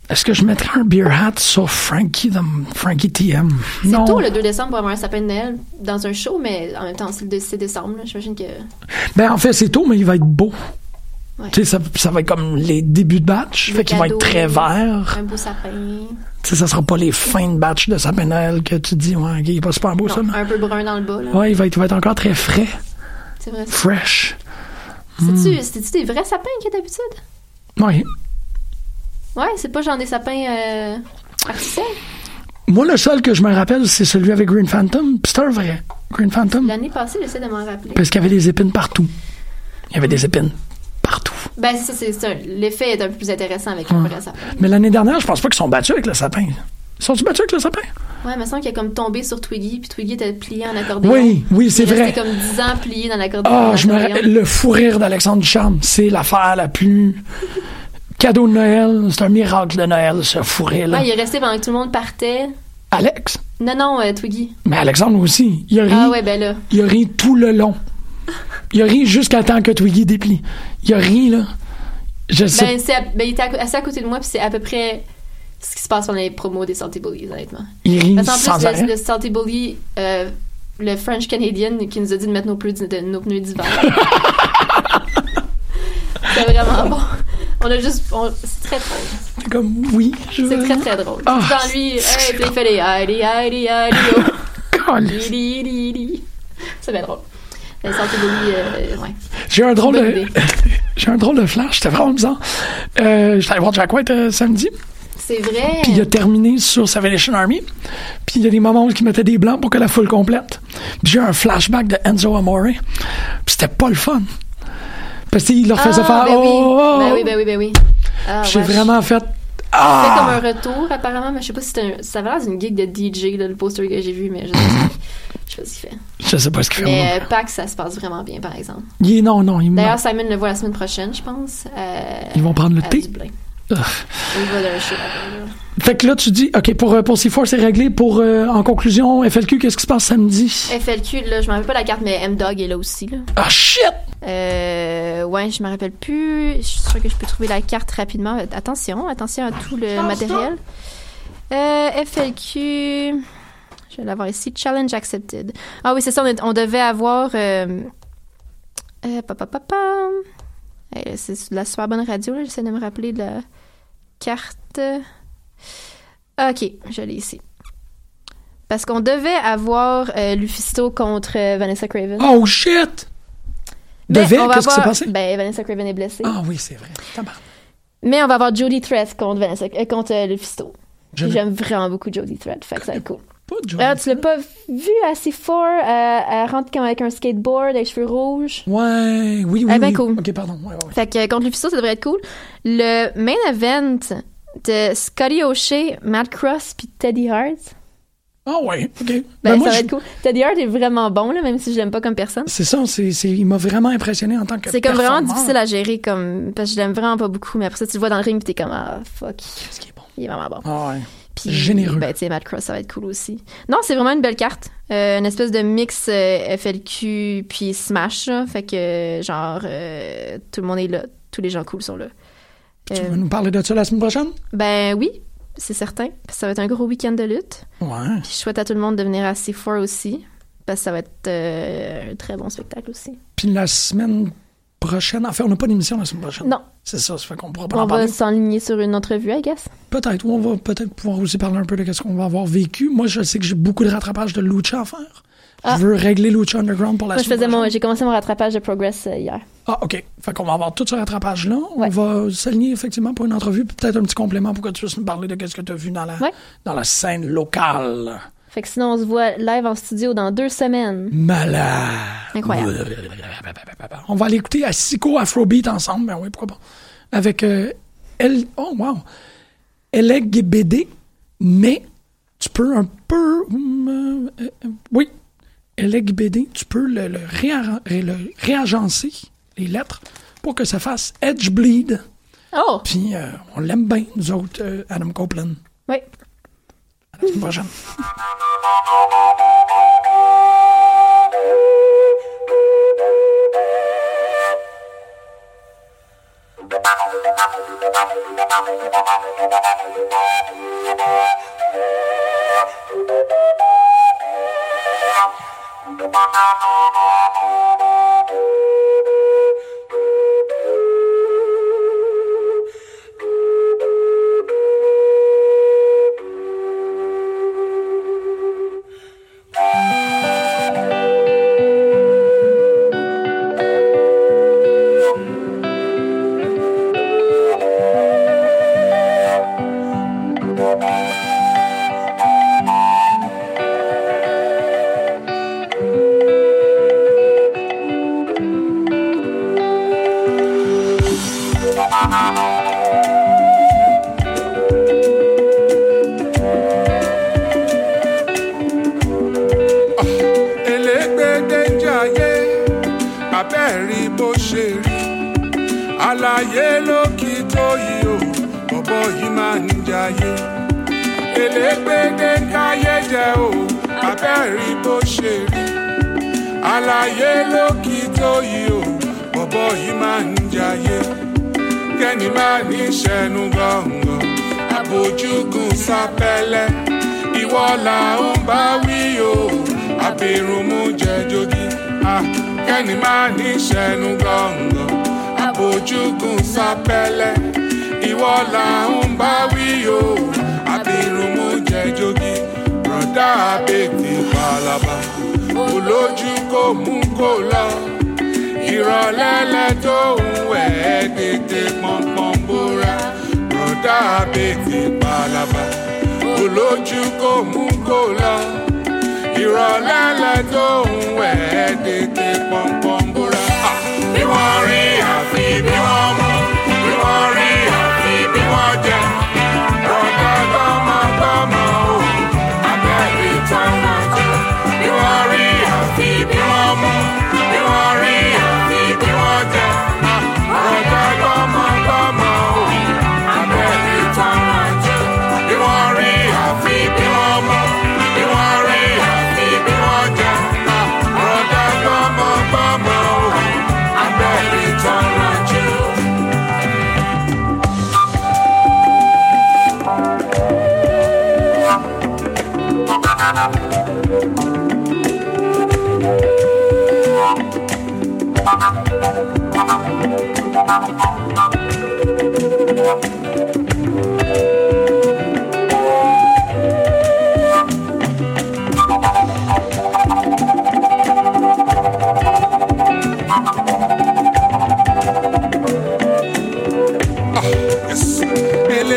S12: Est-ce que je mettrais un beer hat sur Frankie, Frankie TM?
S7: C'est tôt le 2 décembre pour avoir un sapin de Noël dans un show, mais en même temps, c'est le 2 c'est décembre. là. J'imagine que.
S12: Ben, en fait, c'est tôt, mais il va être beau.
S7: Ouais.
S12: Tu sais, ça, ça va être comme les débuts de batch.
S7: Des
S12: fait qu'il va être très vert.
S7: Un beau sapin.
S12: Tu sais, ça sera pas les fins de batch de sapin Noël que tu dis, ouais, il est pas super beau, ça.
S7: Un peu brun dans le bas. Là.
S12: Ouais, il va, être, il va être encore très frais.
S7: C'est vrai. ça.
S12: Fresh.
S7: C'est-tu c'est-tu des vrais sapins qu'il y a d'habitude?
S12: Ouais.
S7: Ouais, c'est pas genre des sapins euh, artificiels?
S12: Moi, le seul que je me rappelle, c'est celui avec Green Phantom. Puis c'est un vrai. Green Phantom.
S7: L'année passée, j'essaie de m'en rappeler.
S12: Parce qu'il y avait des épines partout. Il y avait des épines.
S7: Ben, c'est ça, c'est ça. L'effet est un peu plus intéressant avec un vrai sapin.
S12: Mais l'année dernière, je pense pas qu'ils sont battus avec le sapin. Ils sont-ils battus avec le sapin?
S7: Ouais, il me semble qu'il a comme tombé sur Twiggy, puis Twiggy était plié en accordéon.
S12: Oui, oui, c'est
S7: Il est
S12: vrai.
S7: resté comme 10 ans plié dans l'accordéon.
S12: Ah,
S7: en
S12: je me. Le fou rire d'Alexandre Ducharme, c'est l'affaire la plus. Cadeau de Noël. C'est un miracle de Noël, ce fou rire-là.
S7: Ouais, il est resté pendant que tout le monde partait.
S12: Alex?
S7: Non, non, euh, Twiggy.
S12: Mais Alexandre aussi. Il a ri.
S7: Ah ouais, ben là.
S12: Il a ri tout le long. Il a ri jusqu'à temps que Twiggy déplie. Il a ri, là. Je sais.
S7: Ben, c'est à- ben, il était à assez à côté de moi, puis c'est à peu près ce qui se passe pendant les promos des Salty Bullies, honnêtement.
S12: Il rit
S7: Parce qu'en
S12: sans
S7: plus,
S12: arrêt.
S7: le, le Salty Bully, euh, le French Canadian qui nous a dit de mettre nos pneus, de- nos pneus d'hiver. c'est vraiment bon. On a juste. on- c'est très drôle.
S12: C'est comme, oui. je-
S7: C'est très très drôle.
S12: Ah,
S7: Dans lui, hey, puis il fait les Heidi, Heidi, Heidi, oh.
S12: Calisse.
S7: C'est bien drôle. Bully, euh, ouais.
S12: J'ai un drôle de. J'ai un drôle de flash, c'était vraiment bizarre. Euh, J'étais allé voir Jack White euh, samedi,
S7: C'est vrai.
S12: puis il a terminé sur Salvation Army, puis il y a des moments où il mettait des blancs pour que la foule complète. Puis j'ai un flashback de Enzo Amore, puis c'était pas le fun. Parce qu'il leur faisait
S7: ah,
S12: faire
S7: ben oui.
S12: oh, oh,
S7: Ben
S12: oh.
S7: oui, ben oui, ben oui. Ah,
S12: J'ai
S7: ouais,
S12: vraiment fait
S7: C'était
S12: Ah!
S7: comme un retour, apparemment, mais je sais pas si c'était un... Ça avait l'air d'une gig de DJ, là, le poster que j'ai vu, mais je sais pas, sais pas ce qu'il fait.
S12: Je sais pas ce qu'il fait.
S7: Mais euh, PAX, ça se passe vraiment bien, par exemple.
S12: Il est- non, non, il
S7: D'ailleurs, Simon le voit la semaine prochaine, je pense. euh,
S12: Ils vont prendre le thé?
S7: Il va d'un show.
S12: Fait que là, tu dis, OK, pour, euh, pour C4, c'est réglé. Pour, euh, en conclusion, FLQ, qu'est-ce qui se passe samedi?
S7: FLQ, là, je m'en rappelle pas la carte, mais M-Dog est là aussi, là.
S12: Ah, shit!
S7: Euh, ouais, je me rappelle plus. Je suis sûre que je peux trouver la carte rapidement. Attention, attention à tout le matériel. Euh, FLQ. Je vais l'avoir ici. Challenge accepted. Ah oui, c'est ça. On, est- on devait avoir. Euh, euh, pa, pa, pa, pa. Euh, c'est de la super bonne radio. là. J'essaie de me rappeler de la carte. Ok, je l'ai ici. Parce qu'on devait avoir euh, Lufisto contre euh, Vanessa Craven.
S12: Oh shit! Devait? Qu'est-ce qui s'est passé?
S7: Ben, Vanessa Craven est blessée.
S12: Ah oui, c'est vrai. Tabarnak.
S7: Mais on va avoir Jodie Threat contre, Vanessa, euh, contre euh, Lufisto. J'aime vraiment beaucoup Jodie Threat, fait que ça va être cool.
S12: Pas
S7: Ah, tu l'as pas vu assez fort? euh, elle rentre comme avec un skateboard, avec les cheveux rouges?
S12: Ouais, oui, oui.
S7: Eh ben
S12: oui.
S7: cool.
S12: Ok, pardon. Ouais, ouais.
S7: Fait que euh, contre Lufisto, ça devrait être cool. Le main event de Scotty O'Shea, Matt Cross puis Teddy Hart.
S12: Ah ouais, ok.
S7: Ben,
S12: Ben, moi,
S7: ça va être cool. Teddy Hart est vraiment bon, là, même si je l'aime pas comme personne.
S12: C'est ça, c'est, il m'a vraiment impressionné en tant que
S7: C'est comme vraiment difficile à gérer, comme, parce que je l'aime vraiment pas beaucoup, mais après ça, tu le vois dans le ring pis t'es comme, ah, fuck.
S12: Qu'est-ce qui est bon?
S7: Il est vraiment bon.
S12: Ah ouais.
S7: Puis,
S12: Généreux.
S7: Ben, tu sais, Matt Cross, ça va être cool aussi. Non, c'est vraiment une belle carte. Euh, une espèce de mix euh, FLQ puis Smash, là. Fait que, genre, euh, tout le monde est là. Tous les gens cool sont là.
S12: Tu
S7: Euh,
S12: vas nous parler de ça la semaine prochaine?
S7: ben oui, c'est certain. Parce que ça va être un gros week-end de lutte.
S12: Ouais.
S7: Puis je souhaite à tout le monde de venir à C4 aussi. Parce que ça va être un très bon spectacle aussi.
S12: Puis la semaine prochaine, enfin, on n'a pas d'émission la semaine prochaine.
S7: Non.
S12: C'est ça, ça fait qu'on pourra pas
S7: On
S12: en
S7: va s'enligner sur une entrevue, I guess.
S12: Peut-être, on va peut-être pouvoir aussi parler un peu de ce qu'on va avoir vécu. Moi, je sais que j'ai beaucoup de rattrapage de Lucha à faire.
S7: Ah.
S12: Je veux régler Lucha Underground pour la
S7: Moi, je
S12: semaine
S7: faisais mon,
S12: prochaine.
S7: j'ai commencé mon rattrapage de Progress euh, hier.
S12: Ah, OK. Fait qu'on va avoir tout ce rattrapage-là. On va s'aligner effectivement pour une entrevue, peut-être un petit complément pour que tu puisses nous parler de ce que tu as vu dans la,
S7: Ouais.
S12: dans la scène locale.
S7: Fait que sinon, on se voit live en studio dans deux semaines.
S12: Malade.
S7: Incroyable.
S12: On va aller écouter à Sico Afrobeat ensemble, ben oui, pourquoi pas. Avec euh, El... Oh, wow! Mais tu peux un peu... euh, euh, oui, Eleg BD, tu peux le, le, le réagencer, les lettres, pour que ça fasse Edge Bleed.
S7: Oh!
S12: Puis euh, on l'aime bien, nous autres, euh, Adam Copeland.
S7: Oui.
S12: À la semaine
S13: jayé elégbèdé káyé jẹ o abẹ́rí bó ṣe rí. Àlàyé lókì tó yìí o bọ̀bọ̀ yìí máa ń jayé. Kẹ́ni máa ní sẹ́nu gọ̀ǹgọ̀ àbójúgùn sápẹ́lẹ́. Ìwọ là ń bá wí o àbẹ̀rùnmú jẹ jogi. Ah, kẹ́ni máa ní sẹ́nu gọ̀ǹgọ̀ àbójúgùn sápẹ́lẹ́ ìwọ là ń bá wí o. Àbẹ̀rùnmú jẹ jogi rọ̀dá àbètè palaba. Olójú kò mú kó lọ. Ìrọ̀lẹ́lẹ́ tó ń wẹ̀ ẹ́ tètè pọ̀npọ̀n bóra rọ̀dá àbètè palaba. Olójú kò mú kó lọ. Ìrọ̀lẹ́lẹ́ tó ń wẹ̀ ẹ́ tètè pọ̀npọ̀n bóra. Ah! bí wọ́n rí àfi bí wọ́n mú bí wọ́n rí